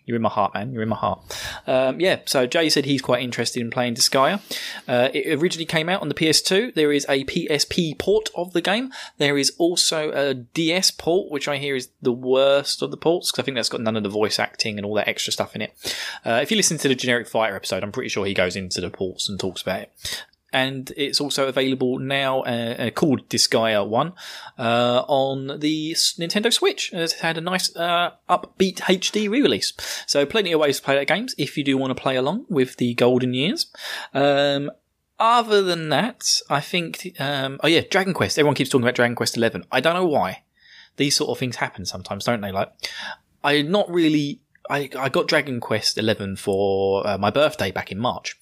You're in my heart, man. You're in my heart. Um, yeah, so Jay said he's quite interested in playing Disgaea. Uh, it originally came out on the PS2. There is a PSP port of the game. There is also a DS port, which I hear is the worst of the ports because I think that's got none of the voice acting and all that extra stuff in it. Uh, if you listen to the Generic Fighter episode, I'm pretty sure he goes into the ports and talks about it and it's also available now uh, uh, called Disgaea 1 uh, on the Nintendo Switch. It's had a nice uh, upbeat HD re-release. So plenty of ways to play that games if you do want to play along with the golden years. Um, other than that, I think, um, oh yeah, Dragon Quest. Everyone keeps talking about Dragon Quest 11. I don't know why. These sort of things happen sometimes, don't they? Like, I'm not really. I, I got Dragon Quest 11 for uh, my birthday back in March.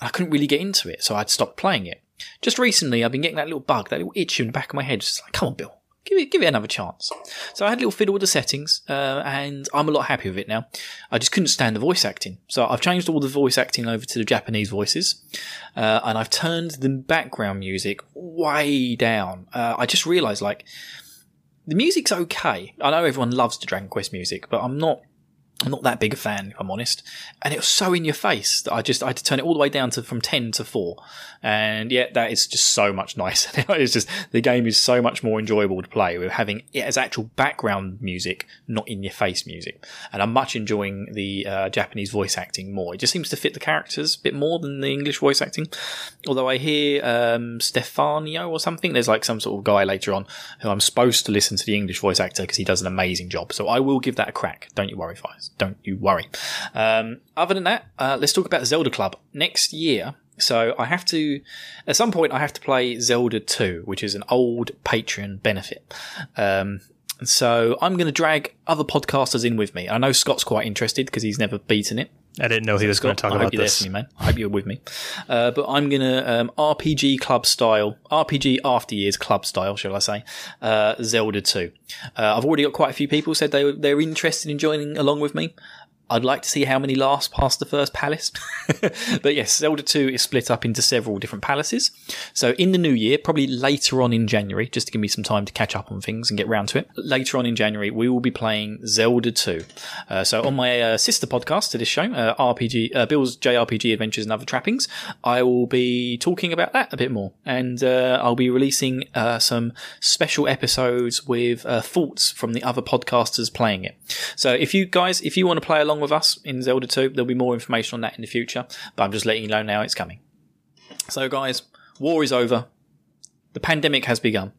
And I couldn't really get into it, so I'd stopped playing it. Just recently, I've been getting that little bug, that little itch in the back of my head. Just like, come on, Bill, give it, give it another chance. So I had a little fiddle with the settings, uh, and I'm a lot happy with it now. I just couldn't stand the voice acting, so I've changed all the voice acting over to the Japanese voices, uh, and I've turned the background music way down. Uh, I just realised, like, the music's okay. I know everyone loves the Dragon Quest music, but I'm not. I'm not that big a fan, if I'm honest. And it was so in your face that I just I had to turn it all the way down to from ten to four. And yeah, that is just so much nicer. it's just the game is so much more enjoyable to play with having it as actual background music, not in your face music. And I'm much enjoying the uh, Japanese voice acting more. It just seems to fit the characters a bit more than the English voice acting. Although I hear um, Stefano or something, there's like some sort of guy later on who I'm supposed to listen to the English voice actor because he does an amazing job. So I will give that a crack. Don't you worry, guys. Don't you worry. Um, other than that, uh, let's talk about Zelda Club next year. So I have to, at some point, I have to play Zelda 2, which is an old Patreon benefit. Um, so I'm going to drag other podcasters in with me. I know Scott's quite interested because he's never beaten it. I didn't know he was going to talk I about this. me, man. I hope you're with me. Uh, but I'm gonna um, RPG club style, RPG after years club style, shall I say? Uh, Zelda 2. Uh, I've already got quite a few people said they they're interested in joining along with me. I'd like to see how many last past the first palace. but yes, Zelda 2 is split up into several different palaces. So in the new year, probably later on in January, just to give me some time to catch up on things and get round to it, later on in January, we will be playing Zelda 2. Uh, so on my uh, sister podcast to this show, uh, RPG, uh, Bill's JRPG Adventures and Other Trappings, I will be talking about that a bit more. And uh, I'll be releasing uh, some special episodes with thoughts from the other podcasters playing it. So if you guys, if you want to play along with us in Zelda 2, there'll be more information on that in the future. But I'm just letting you know now it's coming. So guys, war is over. The pandemic has begun.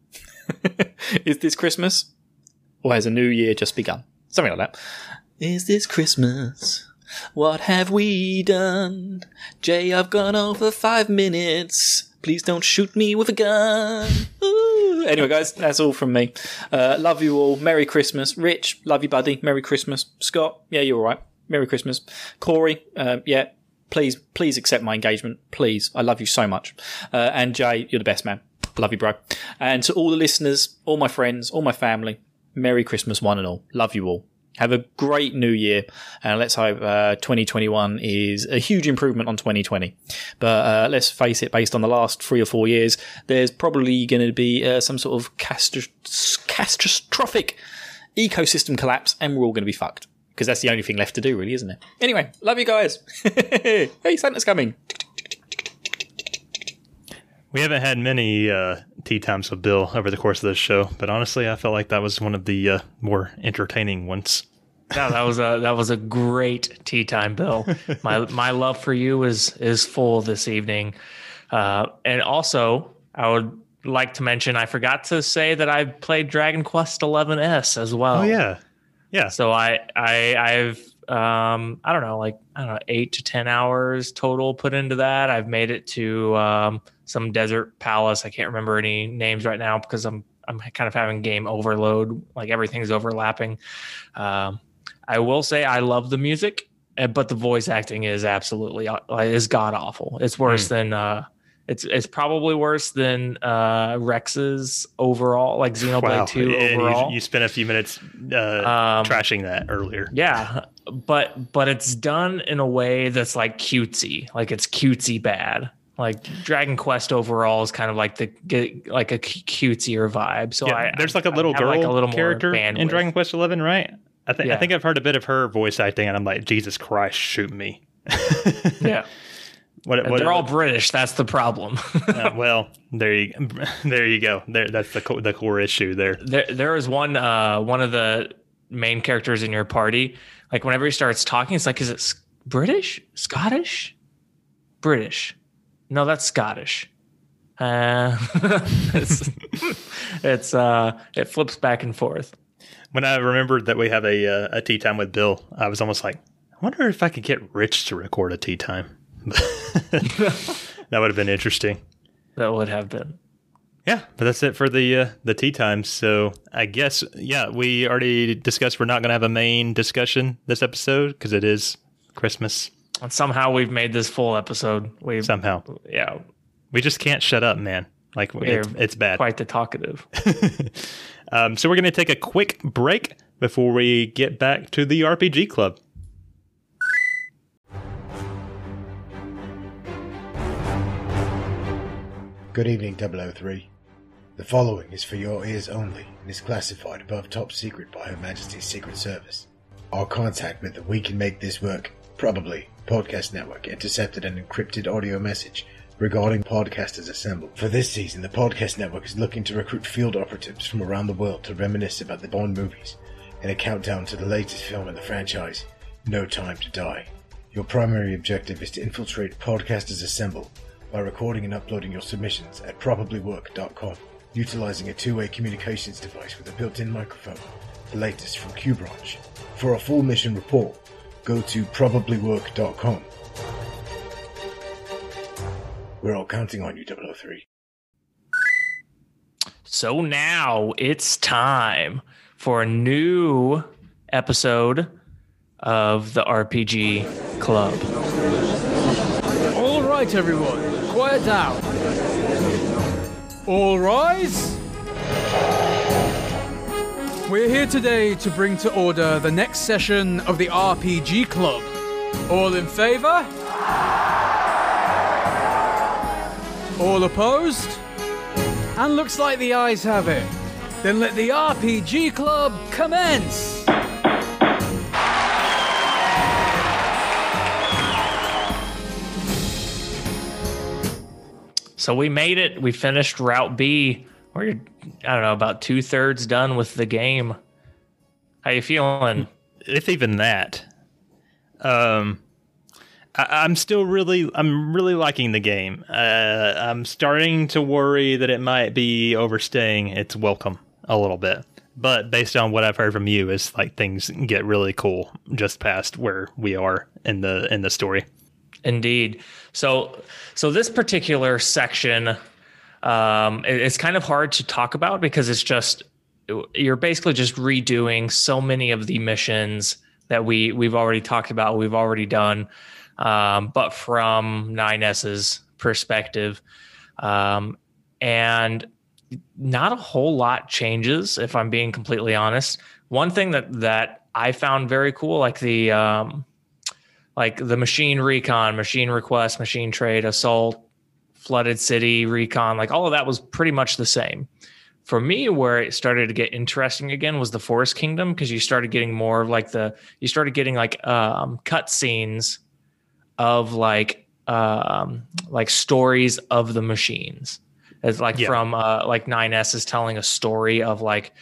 is this Christmas? Or has a new year just begun? Something like that. Is this Christmas? What have we done? Jay, I've gone over five minutes. Please don't shoot me with a gun. Ooh. Anyway, guys, that's all from me. Uh, love you all. Merry Christmas. Rich, love you, buddy. Merry Christmas. Scott, yeah, you're all right. Merry Christmas. Corey, uh, yeah, please, please accept my engagement. Please. I love you so much. Uh, and Jay, you're the best man. Love you, bro. And to all the listeners, all my friends, all my family, Merry Christmas, one and all. Love you all. Have a great new year, and let's hope uh, 2021 is a huge improvement on 2020. But uh, let's face it, based on the last three or four years, there's probably going to be uh, some sort of catastrophic ecosystem collapse, and we're all going to be fucked. Because that's the only thing left to do, really, isn't it? Anyway, love you guys. hey, Santa's coming. We haven't had many uh, tea times with Bill over the course of this show, but honestly, I felt like that was one of the uh, more entertaining ones. No, that was a that was a great tea time, Bill. My my love for you is is full this evening, uh, and also I would like to mention I forgot to say that I played Dragon Quest XI S as well. Oh yeah, yeah. So I I I've um I don't know like I don't know eight to ten hours total put into that. I've made it to um, some desert palace. I can't remember any names right now because I'm I'm kind of having game overload. Like everything's overlapping. Um, I will say I love the music, eh, but the voice acting is absolutely uh, is god awful. It's worse than uh, it's it's probably worse than uh, Rex's overall, like Xenoblade Two And you- overall. You, spent a few minutes uh, Um, trashing that earlier. yeah, but but it's done in a way that's like cutesy, like it's cutesy bad. Like Dragon Quest overall is kind of like the get like a cutesier vibe. So Yeah, I there's like a little have, girl like, a little character in. Dragon Quest Eleven, right? I think I think I've heard a bit of her voice acting, and I'm like, Jesus Christ, shoot me! Yeah, What? What they're all British. That's the problem. uh, well, there you there you go. There, that's the co- the core issue there. there there is one uh one of the main characters in your party. Like whenever he starts talking, it's like, is it British, Scottish, British? No, that's Scottish. Uh, it's it's uh it flips back and forth. When I remembered that we have a uh, a tea time with Bill, I was almost like, I wonder if I could get Rich to record a tea time. that would have been interesting. That would have been. Yeah, but that's it for the uh, the tea time. So I guess yeah, we already discussed we're not going to have a main discussion this episode because it is Christmas. And somehow we've made this full episode. We've Somehow yeah, we just can't shut up, man. Like it's, it's bad. quite the talkative. Um, so we're going to take a quick break before we get back to the RPG club. Good evening, 003. The following is for your ears only and is classified above top secret by Her Majesty's Secret Service. Our contact with the We Can Make This Work, probably, podcast network intercepted an encrypted audio message regarding Podcasters assembled. For this season, the podcast network is looking to recruit field operatives from around the world to reminisce about the Bond movies in a countdown to the latest film in the franchise, No Time to Die. Your primary objective is to infiltrate Podcasters Assemble by recording and uploading your submissions at probablywork.com, utilizing a two-way communications device with a built-in microphone, the latest from QBranch. For a full mission report, go to probablywork.com. We're all counting on you, 003. So now it's time for a new episode of the RPG club. All right, everyone, quiet down. All rise. We're here today to bring to order the next session of the RPG Club. All in favor? All opposed? And looks like the ayes have it. Then let the RPG Club commence! So we made it. We finished Route B. We're I don't know about two thirds done with the game. How you feeling? if even that. Um, I, I'm still really, I'm really liking the game. Uh, I'm starting to worry that it might be overstaying its welcome a little bit. But based on what I've heard from you, is like things get really cool just past where we are in the in the story. Indeed. So, so this particular section, um, it- it's kind of hard to talk about because it's just you're basically just redoing so many of the missions that we we've already talked about, we've already done, um, but from 9s's perspective, um, and not a whole lot changes if I'm being completely honest. One thing that that I found very cool, like the um, like the machine recon, machine request, machine trade, assault, flooded city recon, like all of that was pretty much the same. For me, where it started to get interesting again was the Forest Kingdom because you started getting more of like the you started getting like um, cut scenes of like um, like stories of the machines. It's like Yeah. from uh, like 9S is telling a story of like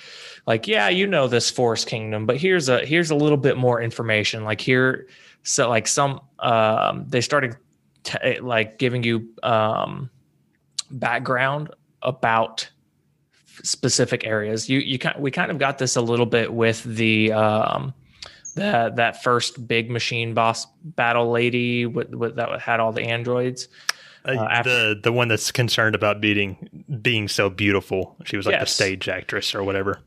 like yeah you know this Forest Kingdom, but here's a here's a little bit more information. Like here so like some um they started t- like giving you um background about specific areas you you kind we kind of got this a little bit with the um that that first big machine boss battle lady with, with that had all the androids Uh, after- the the one that's concerned about being being so beautiful. She was like the stage actress or whatever.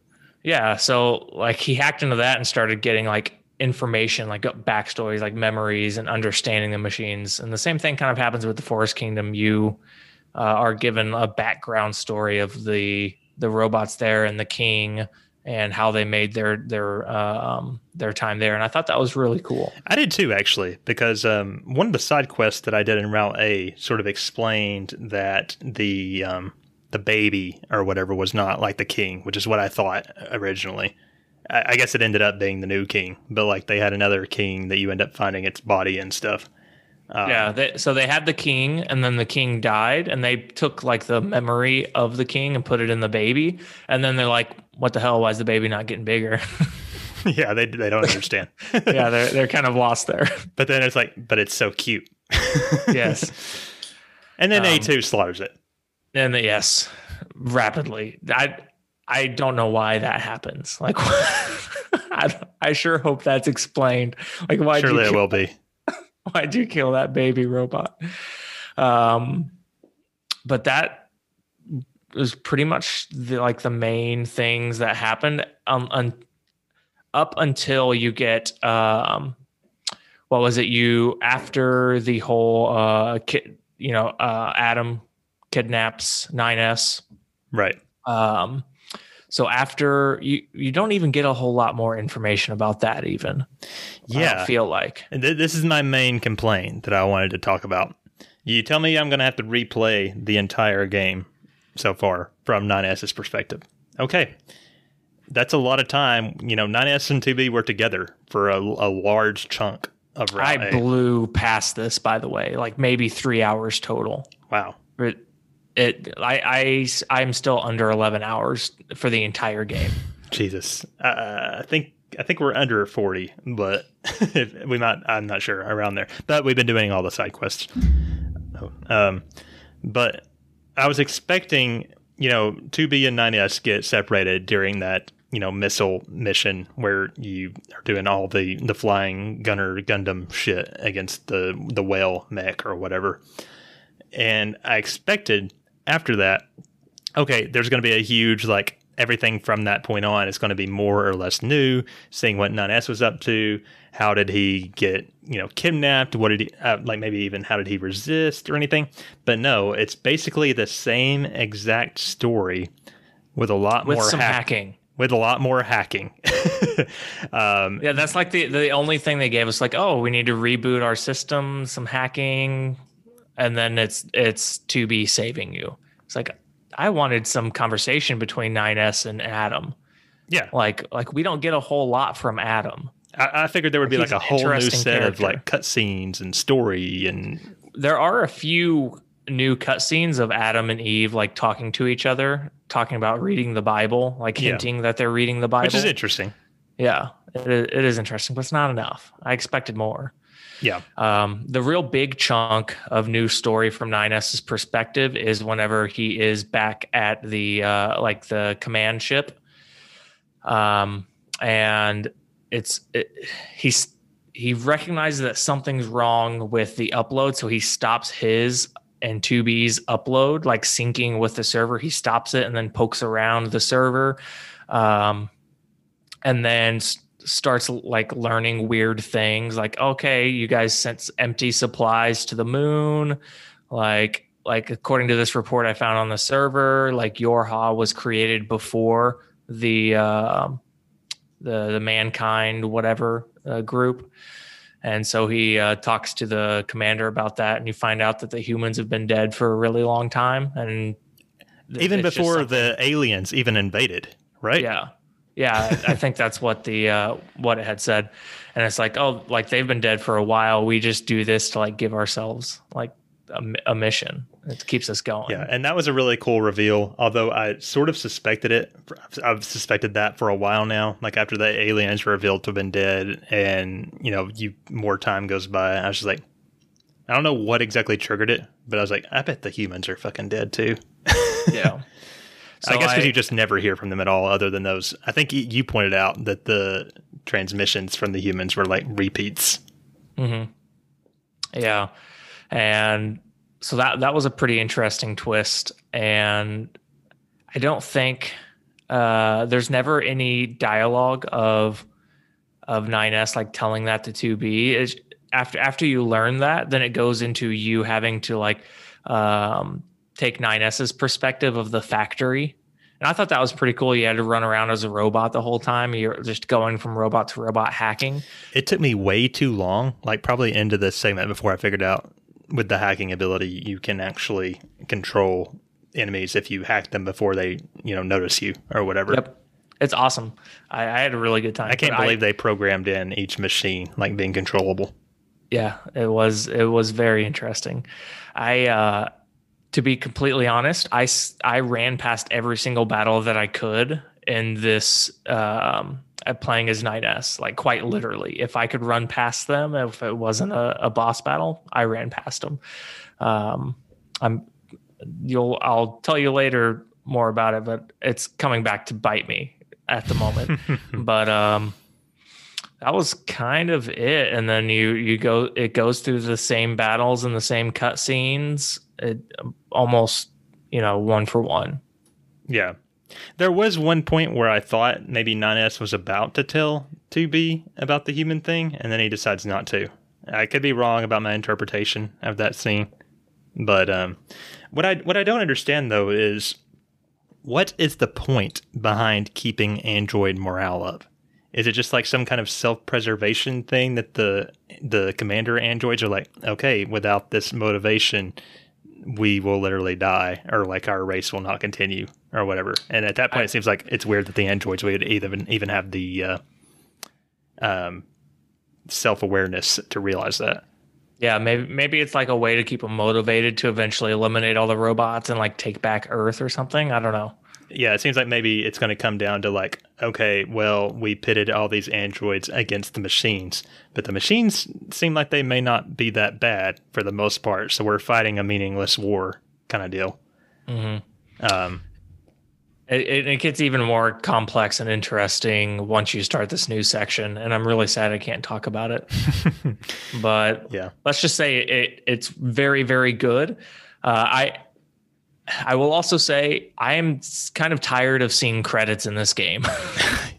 Yeah, so like he hacked into that and started getting like information, like backstories, like memories, and understanding the machines. And the same thing kind of happens with the Forest Kingdom. You uh, are given a background story of the the robots there and the king and how they made their their um, their time there. And I thought that was really cool. I did too, actually, because um, one of the side quests that I did in Route A sort of explained that the um, the baby or whatever was not like the king, which is what I thought originally. I, I guess it ended up being the new king, but like they had another king that you end up finding its body and stuff. Um, yeah, they, so they had the king, and then the king died, and they took like the memory of the king and put it in the baby, and then they're like, "What the hell? Why is the baby not getting bigger?" yeah, they they don't understand. yeah, they're they're kind of lost there. but then it's like, but it's so cute. yes, and then Um, A2 slaughters it. and the, yes, rapidly. I I don't know why that happens. Like, I I sure hope that's explained. Like, why Surely you it will be. why'd you kill that baby robot? Um, but that was pretty much the, like the main things that happened um, un, up until you get um, what was it? You after the whole uh, kid, you know, uh, Adam kidnaps 9S. Right. Um, so after you, you don't even get a whole lot more information about that. Even yeah, I feel like And th- this is my main complaint that I wanted to talk about. You tell me I'm going to have to replay the entire game so far from 9S's perspective. Okay. That's a lot of time. You know, 9S and 2B were together for a, a large chunk of I blew past this, by the way, like maybe three hours total. wow. It, it I, I, I'm still under 11 hours for the entire game. Jesus. Uh, I think I think we're under 40, but we might I'm not sure around there. But we've been doing all the side quests. Oh, Um but I was expecting, you know, 2B and 9S get separated during that, you know, missile mission where you are doing all the the flying gunner Gundam shit against the the whale mech or whatever. And I expected after that okay, there's going to be a huge like everything from that point on is going to be more or less new. Seeing what 9S was up to, how did he get you know kidnapped? What did he uh, like? Maybe even how did he resist or anything? But no, it's basically the same exact story with a lot with more some hack- hacking. with a lot more hacking. um, Yeah, that's like the the only thing they gave us. Like, oh, we need to reboot our system, some hacking, and then it's it's 2B saving you. It's like I wanted some conversation between 9S and Adam. yeah, Like like we don't get a whole lot from Adam. I, I figured there would be like a whole new set of character. like cutscenes and story and There are a few new cutscenes of Adam and Eve like talking to each other, talking about reading the Bible, like Yeah. hinting that they're reading the Bible. which is interesting. Yeah, it, it is interesting, but it's not enough. I expected more. Yeah, Um, the real big chunk of new story from 9s's perspective is whenever he is back at the uh, like the command ship, um, and it's it, he's he recognizes that something's wrong with the upload, so he stops his and 2B's upload, like syncing with the server. He stops it and then pokes around the server, um, and then starts like learning weird things. Like, okay, you guys sent empty supplies to the moon. Like, like according to this report I found on the server, like Yorha was created before the um the the mankind whatever uh, group. And so he uh, talks to the commander about that, and you find out that the humans have been dead for a really long time, and th- even before the aliens even invaded, right? yeah, yeah. I think that's what the uh, what it had said, and it's like, oh, like they've been dead for a while. We just do this to like give ourselves like a, a mission. It keeps us going. Yeah, and that was a really cool reveal. Although I sort of suspected it, I've suspected that for a while now. Like after the aliens were revealed to have been dead, and you know, you more time goes by, I was just like, I don't know what exactly triggered it, but I was like, I bet the humans are fucking dead too. yeah. I guess because you just never hear from them at all, other than those. I think you pointed out that the transmissions from the humans were like repeats. Yeah. And so that that was a pretty interesting twist. And I don't think uh, there's never any dialogue of of 9S like telling that to 2B. It's, after after you learn that, then it goes into you having to like um, take 9S's perspective of the factory. And I thought that was pretty cool. You had to run around as a robot the whole time. You're just going from robot to robot hacking. It took me way too long, like probably into this segment before I figured out with the hacking ability you can actually control enemies if you hack them before they, you know, notice you or whatever. Yep. It's awesome. I, I had a really good time. I can't believe they programmed in each machine like being controllable. yeah, it was it was very interesting. I uh to be completely honest, I, I ran past every single battle that I could in this um at playing as 9S, like quite literally. If I could run past them, if it wasn't a, a boss battle, I ran past them. Um, I'm you'll I'll tell you later more about it, but it's coming back to bite me at the moment. but um that was kind of it and then you you go it goes through the same battles and the same cutscenes it almost you know one for one Yeah. There was one point where I thought maybe 9S was about to tell 2B about the human thing, and then he decides not to. I could be wrong about my interpretation of that scene. But um, what I what I don't understand though is what is the point behind keeping android morale up? Is it just like some kind of self-preservation thing that the the commander androids are like, okay, without this motivation, we will literally die, or like our race will not continue, or whatever. And at that point, it seems like it's weird that the androids would even even have the uh, um, self awareness to realize that. yeah maybe maybe it's like a way to keep them motivated to eventually eliminate all the robots and like take back earth or something i don't know Yeah, it seems like maybe it's going to come down to like, okay, well, we pitted all these androids against the machines, but the machines seem like they may not be that bad for the most part. So we're fighting a meaningless war kind of deal. Um, it, it, it gets even more complex and interesting once you start this new section and i'm really sad i can't talk about it but yeah, let's just say it it's very very good uh, i I will also say I am kind of tired of seeing credits in this game.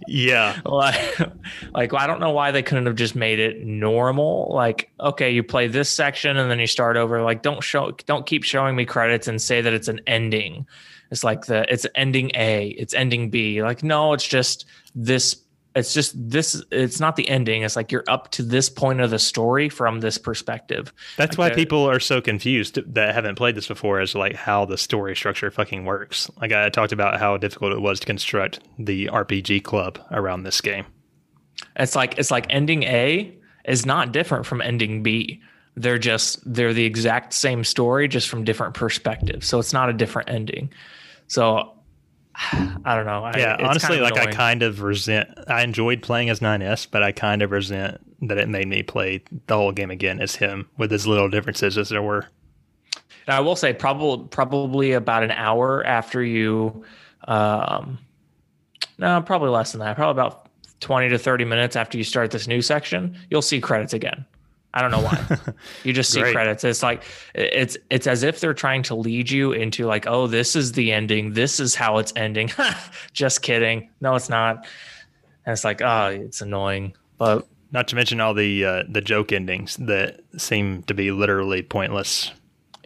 Yeah. like, like I don't know why they couldn't have just made it normal. Like, okay, you play this section and then you start over. Like, don't show, don't keep showing me credits and say that it's an ending. It's like the it's ending A, it's ending B. Like, no, it's just this. It's just this. It's not the ending. It's like you're up to this point of the story from this perspective. That's Like why the- people are so confused that haven't played this before as like how the story structure fucking works. Like I talked about how difficult it was to construct the RPG club around this game. It's like it's like ending A is not different from ending B. They're just they're the exact same story, just from different perspectives. So it's not a different ending. So I don't know. I, Yeah, honestly, kind of like I kind of resent. I enjoyed playing as 9S, but I kind of resent that it made me play the whole game again as him with as little differences as there were. And I will say probably probably about an hour after you, um, no, probably less than that. Probably about twenty to thirty minutes after you start this new section, you'll see credits again. I don't know why. you just see credits. It's like it's it's as if they're trying to lead you into like, oh, this is the ending. This is how it's ending. just kidding. No, it's not. And it's like, oh, it's annoying. But Not to mention all the uh, the joke endings that seem to be literally pointless.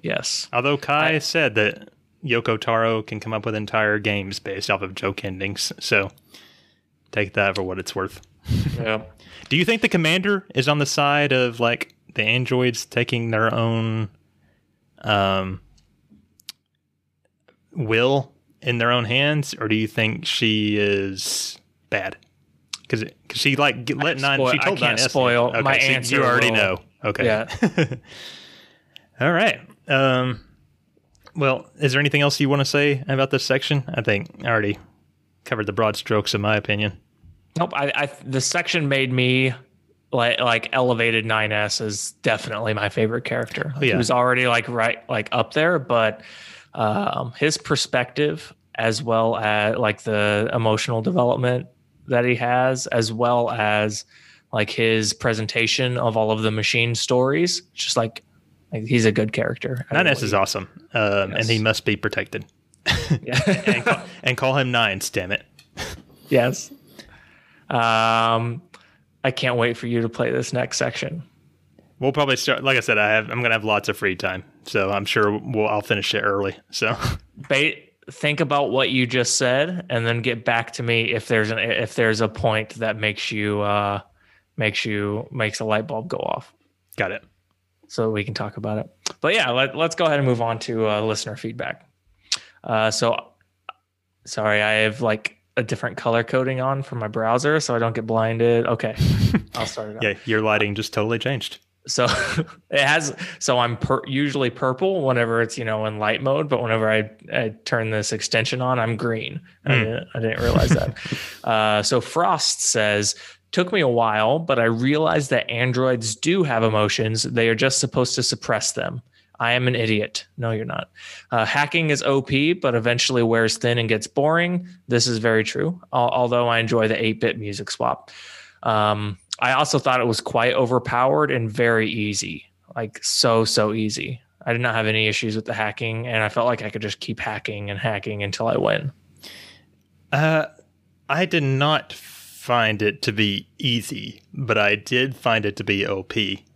yes, Although Kai said that Yoko Taro can come up with entire games based off of joke endings, so take that for what it's worth. yeah. Do you think the commander is on the side of like the androids taking their own um will in their own hands or do you think she is bad? Cuz she like g- let nine spoil- she I can't 9S spoil. Okay, My so answer you already will- know. Okay. Yeah. All right. Um well, is there anything else you want to say about this section? I think I already covered the broad strokes in my opinion. Nope. I, I the section made me like like elevated 9s is definitely my favorite character. Oh, yeah. He was already like right like up there, but um, his perspective as well as like the emotional development that he has, as well as like his presentation of all of the machine stories, just like, like he's a good character. 9S is awesome. Um, and he must be protected. and, Yeah. call, and call him Nines, damn it. yes. Um, I can't wait for you to play this next section. We'll probably start. Like I said, I have. I'm gonna have lots of free time, so I'm sure we'll. I'll finish it early. So ba- think about what you just said and then get back to me if there's an if there's a point that makes you uh makes you makes a light bulb go off got it. so we can talk about it but yeah let, let's go ahead and move on to uh, listener feedback uh so sorry i have like a different color coding on for my browser so i don't get blinded. Okay i'll start it up. Yeah, your lighting just totally changed. so it has so i'm per, usually purple whenever it's you know in light mode but whenever i, I turn this extension on i'm green. I, Hmm. didn't, I didn't realize that. Uh, so frost says took me a while but i realized that androids do have emotions. They are just supposed to suppress them i am an idiot no you're not uh, hacking is op but eventually wears thin and gets boring this is very true although i enjoy the 8-bit music swap um, I also thought it was quite overpowered and very easy, like so so easy. I did not have any issues with the hacking, and I felt like I could just keep hacking and hacking until I win. Uh, I did not find it to be easy, but I did find it to be OP.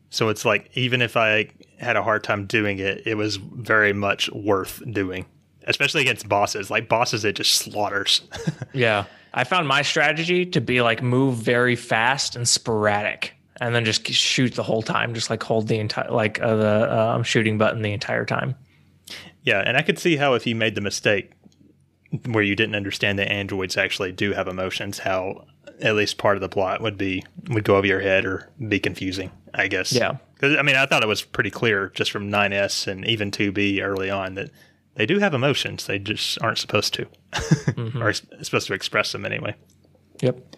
So it's like even if I had a hard time doing it, it was very much worth doing, especially against bosses. Like bosses, it just slaughters. Yeah, I found my strategy to be like move very fast and sporadic, and then just shoot the whole time, just like hold the entire like uh, the um, shooting button the entire time. Yeah, and I could see how if you made the mistake where you didn't understand that androids actually do have emotions, how at least part of the plot would be would go over your head or be confusing. I guess. Yeah. Because I mean, I thought it was pretty clear just from 9S and even 2B early on that they do have emotions. They just aren't supposed to, or s- supposed to express them anyway. Yep.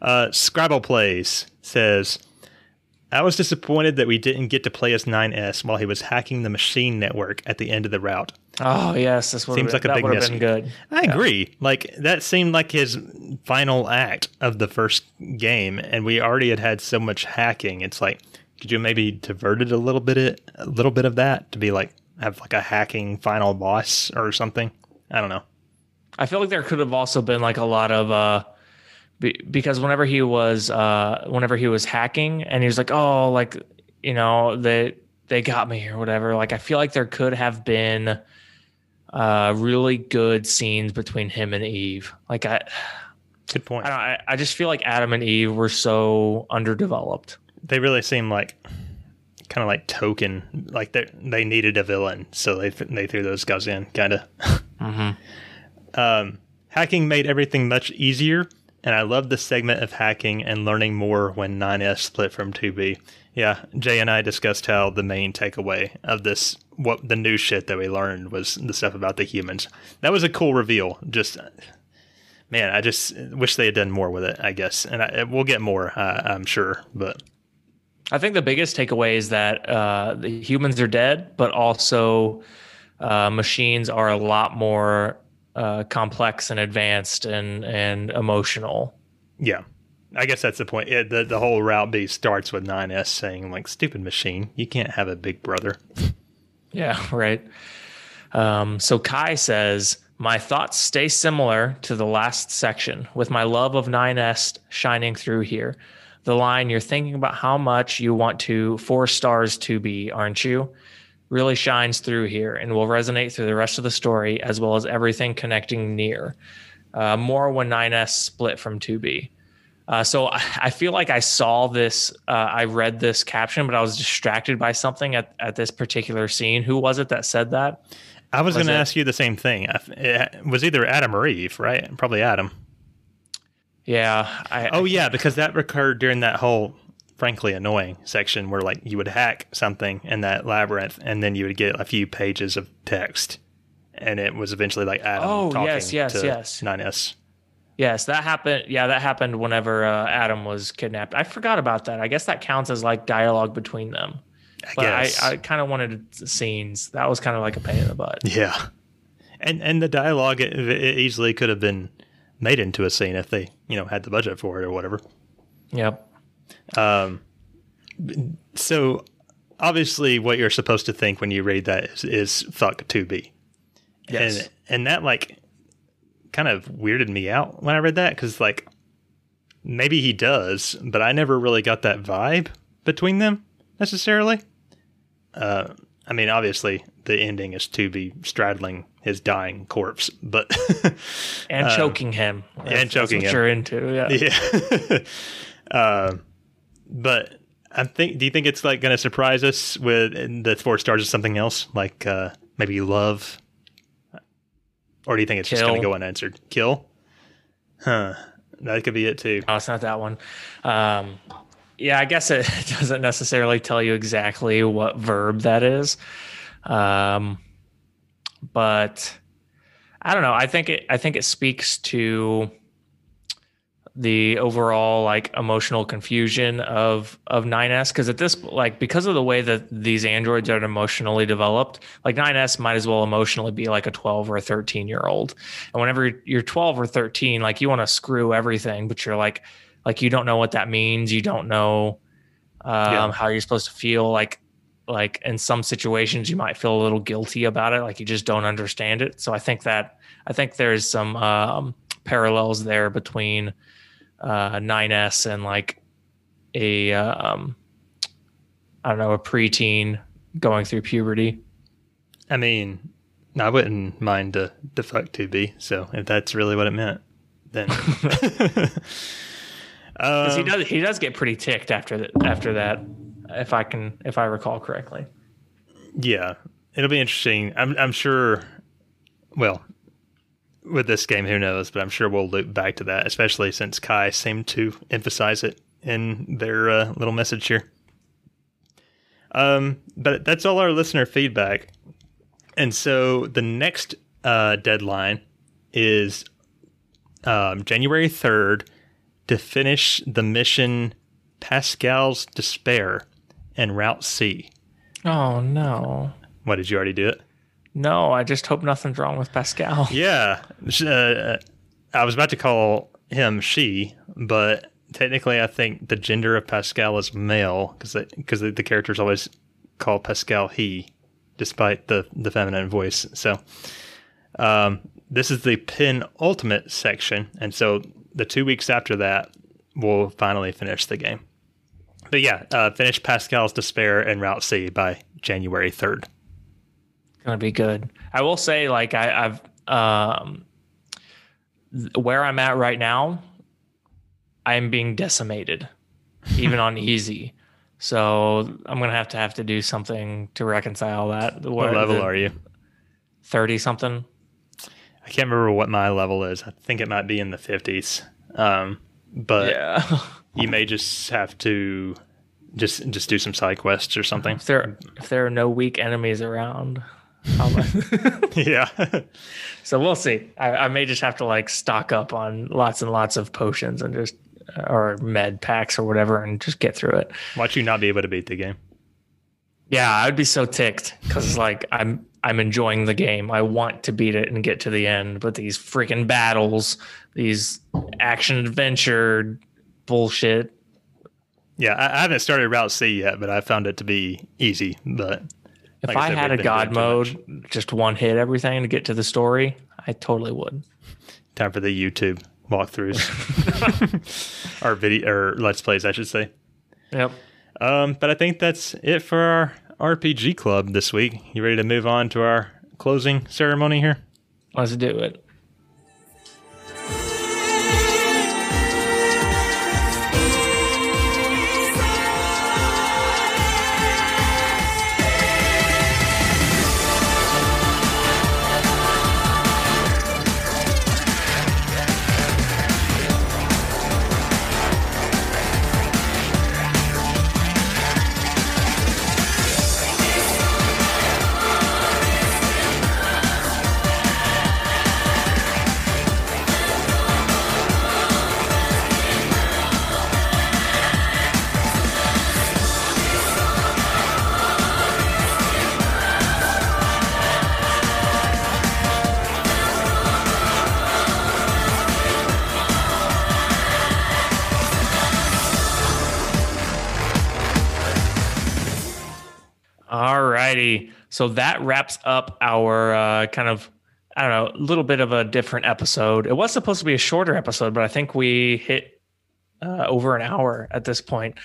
Uh, Scrabble plays says, "I was disappointed that we didn't get to play as 9S while he was hacking the machine network at the end of the route." Oh yes, this Seems like a big miss. good. I agree. Like that seemed like his final act of the first game, and we already had had so much hacking. It's like, could you maybe diverted a little bit, a little bit of that to be like, have like a hacking final boss or something. I don't know. I feel like there could have also been like a lot of uh be, because whenever he was uh whenever he was hacking and he was like oh like you know they they got me or whatever like I feel like there could have been uh really good scenes between him and Eve like I Good point. I don't I, I just feel like Adam and Eve were so underdeveloped They really seem like kind of like token, like they they needed a villain, so they they threw those guys in, kind of. Um, hacking made everything much easier, and I love the segment of hacking and learning more when 9S split from 2B. Yeah, Jay and I discussed how the main takeaway of this, what the new shit that we learned was the stuff about the humans. That was a cool reveal. Just, man, I just wish they had done more with it. I guess, and I, we'll get more, uh, I'm sure. But I think the biggest takeaway is that uh, the humans are dead, but also uh, machines are a lot more uh, complex and advanced and and emotional. yeah, I guess that's the point. Yeah, the the whole route B starts with 9S saying like, "Stupid machine, you can't have a big brother." Yeah, right. Um, so Kai says, My thoughts stay similar to the last section, with my love of 9S shining through here. The line, You're thinking about how much you want to four stars 2B, aren't you? Really shines through here and will resonate through the rest of the story as well as everything connecting NieR. Uh, more when 9S split from 2B. Uh, so I, I feel like I saw this, uh, I read this caption, but I was distracted by something at, at this particular scene. Who was it that said that? I was, Was going to ask you the same thing. It was either Adam or Eve, right? Probably Adam. Yeah. I, Oh yeah, because that occurred during that whole frankly annoying section where like you would hack something in that labyrinth and then you would get a few pages of text and it was eventually like Adam Oh, talking yes, yes, to yes. 9S. yes, that happened. Yeah, that happened whenever uh, Adam was kidnapped. I forgot about that. I guess that counts as like dialogue between them. I But I, guess. I kind of wanted scenes. That was kind of like a pain in the butt. yeah. And and the dialogue it, it easily could have been made into a scene if they, you know, had the budget for it or whatever. Yep. So obviously what you're supposed to think when you read that is, is fuck 2B. Yes. And and that like kind of weirded me out when I read that cuz like maybe he does, but I never really got that vibe between them necessarily. Uh I mean obviously the ending is 2B straddling his dying corpse, but and choking him. that's choking him. You're into. Yeah. yeah. um, but I think. Do you think it's like going to surprise us with the four stars or something else, like uh, maybe love, or do you think it's just going to go unanswered? Kill. Huh. That could be it too. No, it's not that one. Um, yeah, I guess it doesn't necessarily tell you exactly what verb that is. Um, but I don't know. I think it. I think it speaks to the overall like emotional confusion of of 9s because at this like because of the way that these androids are emotionally developed like 9s might as well emotionally be like a 12 or a 13 year old and whenever you're 12 or 13 like you want to screw everything but you're like like you don't know what that means you don't know um, Yeah. how you're supposed to feel like like in some situations you might feel a little guilty about it like you just don't understand it so i think that i think there's some um, parallels there between uh 9s and like a um i don't know a preteen going through puberty I mean, I wouldn't mind the the fuck 2B. So if that's really what it meant, then. because he Um, does he does get pretty ticked after that after that if i can if i recall correctly Yeah, it'll be interesting. I'm I'm sure. Well, with this game, who knows? But I'm sure we'll loop back to that, especially since Kai seemed to emphasize it in their uh, little message here. Um, but that's all our listener feedback, and so the next uh, deadline is um, January third to finish the mission Pascal's Despair and Route C. oh no What did you already do it? no i just hope nothing's wrong with pascal Yeah, uh, I was about to call him she, but technically, I think the gender of Pascal is male because because the, the characters always call Pascal he despite the the feminine voice. So, um, this is the penultimate section, and so the two weeks after that, we'll finally finish the game. But yeah, uh, finish Pascal's Despair and Route C by January third. Gonna be good. I will say, like I, I've um, where I'm at right now, I'm being decimated, even on easy. So I'm gonna have to have to do something to reconcile that. What level are you? Thirty something. I can't remember what my level is. I think it might be in the fifties. Um, but yeah. you may just have to just just do some side quests or something. if there if there are no weak enemies around. I'll yeah. so we'll see. I, I may just have to like stock up on lots and lots of potions and just or med packs or whatever and just get through it. Watch you not be able to beat the game. Yeah, I'd be so ticked because like I'm I'm enjoying the game. I want to beat it and get to the end, but these freaking battles, these action adventure bullshit. Yeah, I, I haven't started Route C yet, but I found it to be easy. But If Like I I, said, had a god mode, just one hit everything to get to the story, I totally would. time for the YouTube walkthroughs or video or let's plays, I should say. Yep. Um, but I think that's it for our RPG club this week. You ready to move on to our closing ceremony here? Let's do it. So that wraps up our uh, kind of, I don't know, a little bit of a different episode. It was supposed to be a shorter episode, but I think we hit uh, over an hour at this point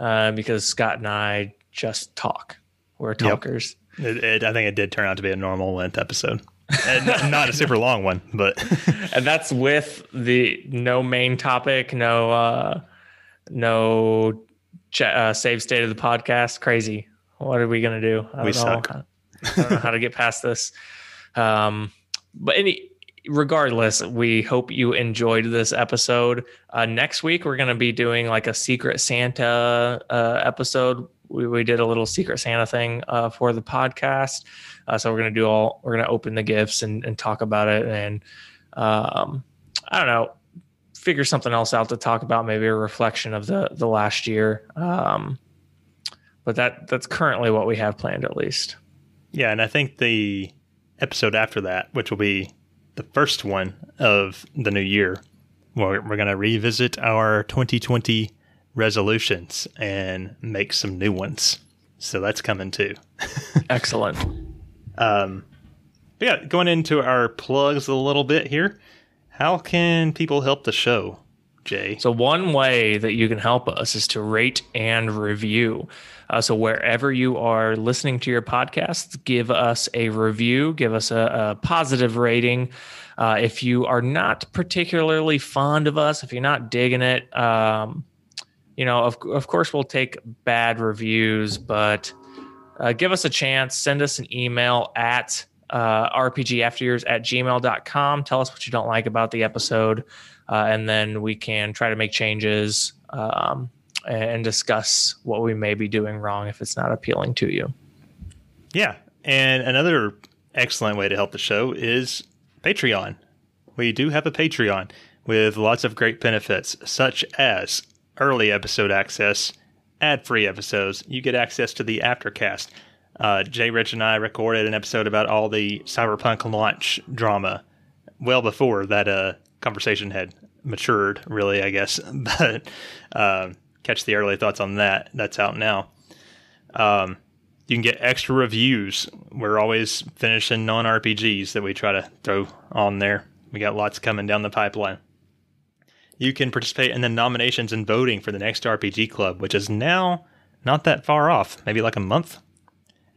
uh, because Scott and I just talk. We're talkers. It, it, I think it did turn out to be a normal length episode. And not a super long one, but and that's with the no main topic, no uh no ch- uh, save state of the podcast. Crazy. What are we gonna do? I don't We know. suck. Don't know how to get past this. Um, but any regardless, we hope you enjoyed this episode. Uh, next week we're gonna be doing like a Secret Santa uh, episode. We, we did a little Secret Santa thing uh, for the podcast. Uh, so we're gonna do all we're gonna open the gifts and, and talk about it and um, I don't know figure something else out to talk about maybe a reflection of the the last year um, but that that's currently what we have planned at least yeah, and I think the episode after that, which will be the first one of the new year, we're, we're going to revisit our 2020 resolutions and make some new ones. So that's coming too. excellent Um, but yeah, going into our plugs a little bit here. How can people help the show, Jay? So one way that you can help us is to rate and review. Uh, so wherever you are listening to your podcasts, give us a review, give us a, a positive rating. Uh, if you are not particularly fond of us, if you're not digging it, um, you know, of, of course we'll take bad reviews, but uh, give us a chance. Send us an email at uh, rpgafteryears at gmail.com. Tell us what you don't like about the episode uh, and then we can try to make changes um, and discuss what we may be doing wrong if it's not appealing to you. Yeah. And another excellent way to help the show is Patreon. We do have a Patreon with lots of great benefits, such as early episode access, ad free episodes. You get access to the aftercast. Uh, Jay Rich and I recorded an episode about all the cyberpunk launch drama well before that uh, conversation had matured, really, I guess. But um, catch the early thoughts on that. That's out now. Um, You can get extra reviews. We're always finishing non RPGs that we try to throw on there. We got lots coming down the pipeline. You can participate in the nominations and voting for the next RPG club, which is now not that far off, maybe like a month.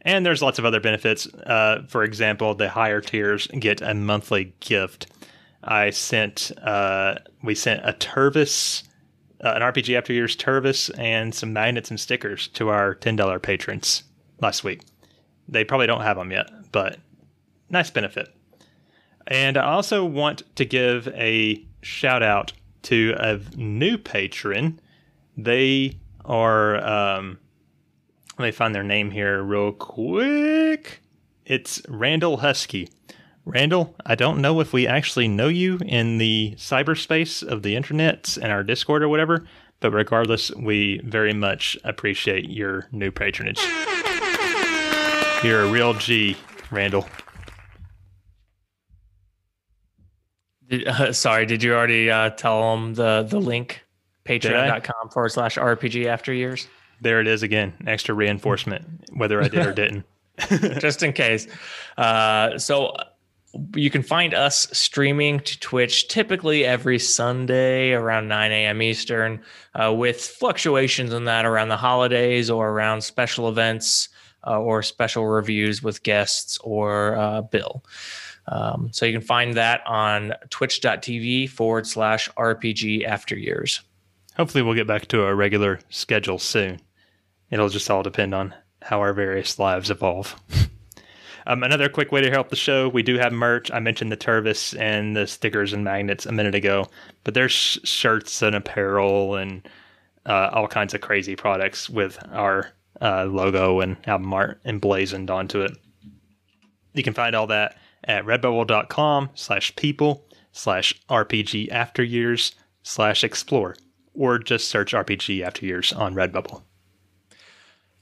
And there's lots of other benefits. Uh, for example, the higher tiers get a monthly gift. I sent, uh, we sent a Tervis, uh, an RPG After Years Tervis, and some magnets and stickers to our $10 patrons last week. They probably don't have them yet, but nice benefit. And I also want to give a shout out to a new patron. They are, um, let me find their name here real quick. It's Randall Husky. Randall, I don't know if we actually know you in the cyberspace of the internet and our Discord or whatever, but regardless, we very much appreciate your new patronage. You're a real G, Randall. Did, uh, sorry, did you already uh, tell them the the link? Patreon.com forward slash RPG after years. There it is again. Extra reinforcement, whether I did or didn't. just in case. Uh, so you can find us streaming to Twitch typically every Sunday around 9 a.m. Eastern, uh, with fluctuations in that around the holidays or around special events uh, or special reviews with guests or uh, Bill. Um, so you can find that on twitch.tv forward slash RPG after years. Hopefully, we'll get back to a regular schedule soon. It'll just all depend on how our various lives evolve. um, another quick way to help the show we do have merch. I mentioned the Tervis and the stickers and magnets a minute ago, but there's shirts and apparel and uh, all kinds of crazy products with our uh, logo and album art emblazoned onto it. You can find all that at redbubble.com slash people slash RPG after years slash explore or just search RPG After Years on Redbubble.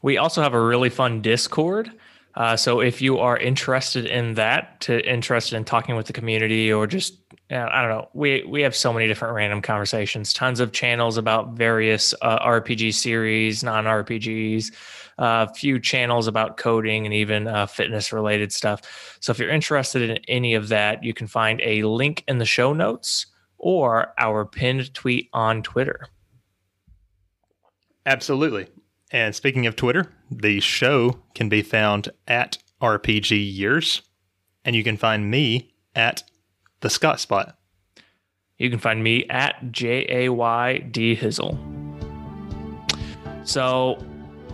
We also have a really fun Discord. Uh, so if you are interested in that, to interested in talking with the community, or just I don't know, we we have so many different random conversations, tons of channels about various uh, RPG series, non RPGs, a uh, few channels about coding and even uh, fitness related stuff. So if you're interested in any of that, you can find a link in the show notes or our pinned tweet on Twitter. Absolutely. And speaking of Twitter, the show can be found at RPG Years, and you can find me at the Scott Spot. You can find me at J A Y D Hizzle. So,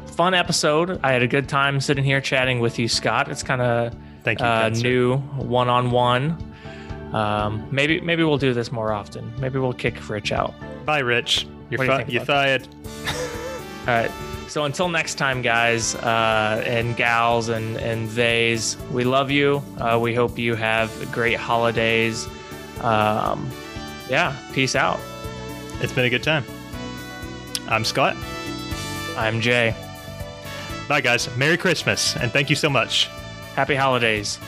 fun episode. I had a good time sitting here chatting with you, Scott. It's kind of Thank you, uh, new one on one. Um, maybe maybe we'll do this more often. Maybe we'll kick Rich out. Bye, Rich. You're What do you fi- you about fired. All right. So until next time, guys uh, and gals and and theys, we love you. Uh, we hope you have great holidays. Um, yeah. Peace out. It's been a good time. I'm Scott. I'm Jay. Bye, guys. Merry Christmas, and thank you so much. Happy holidays.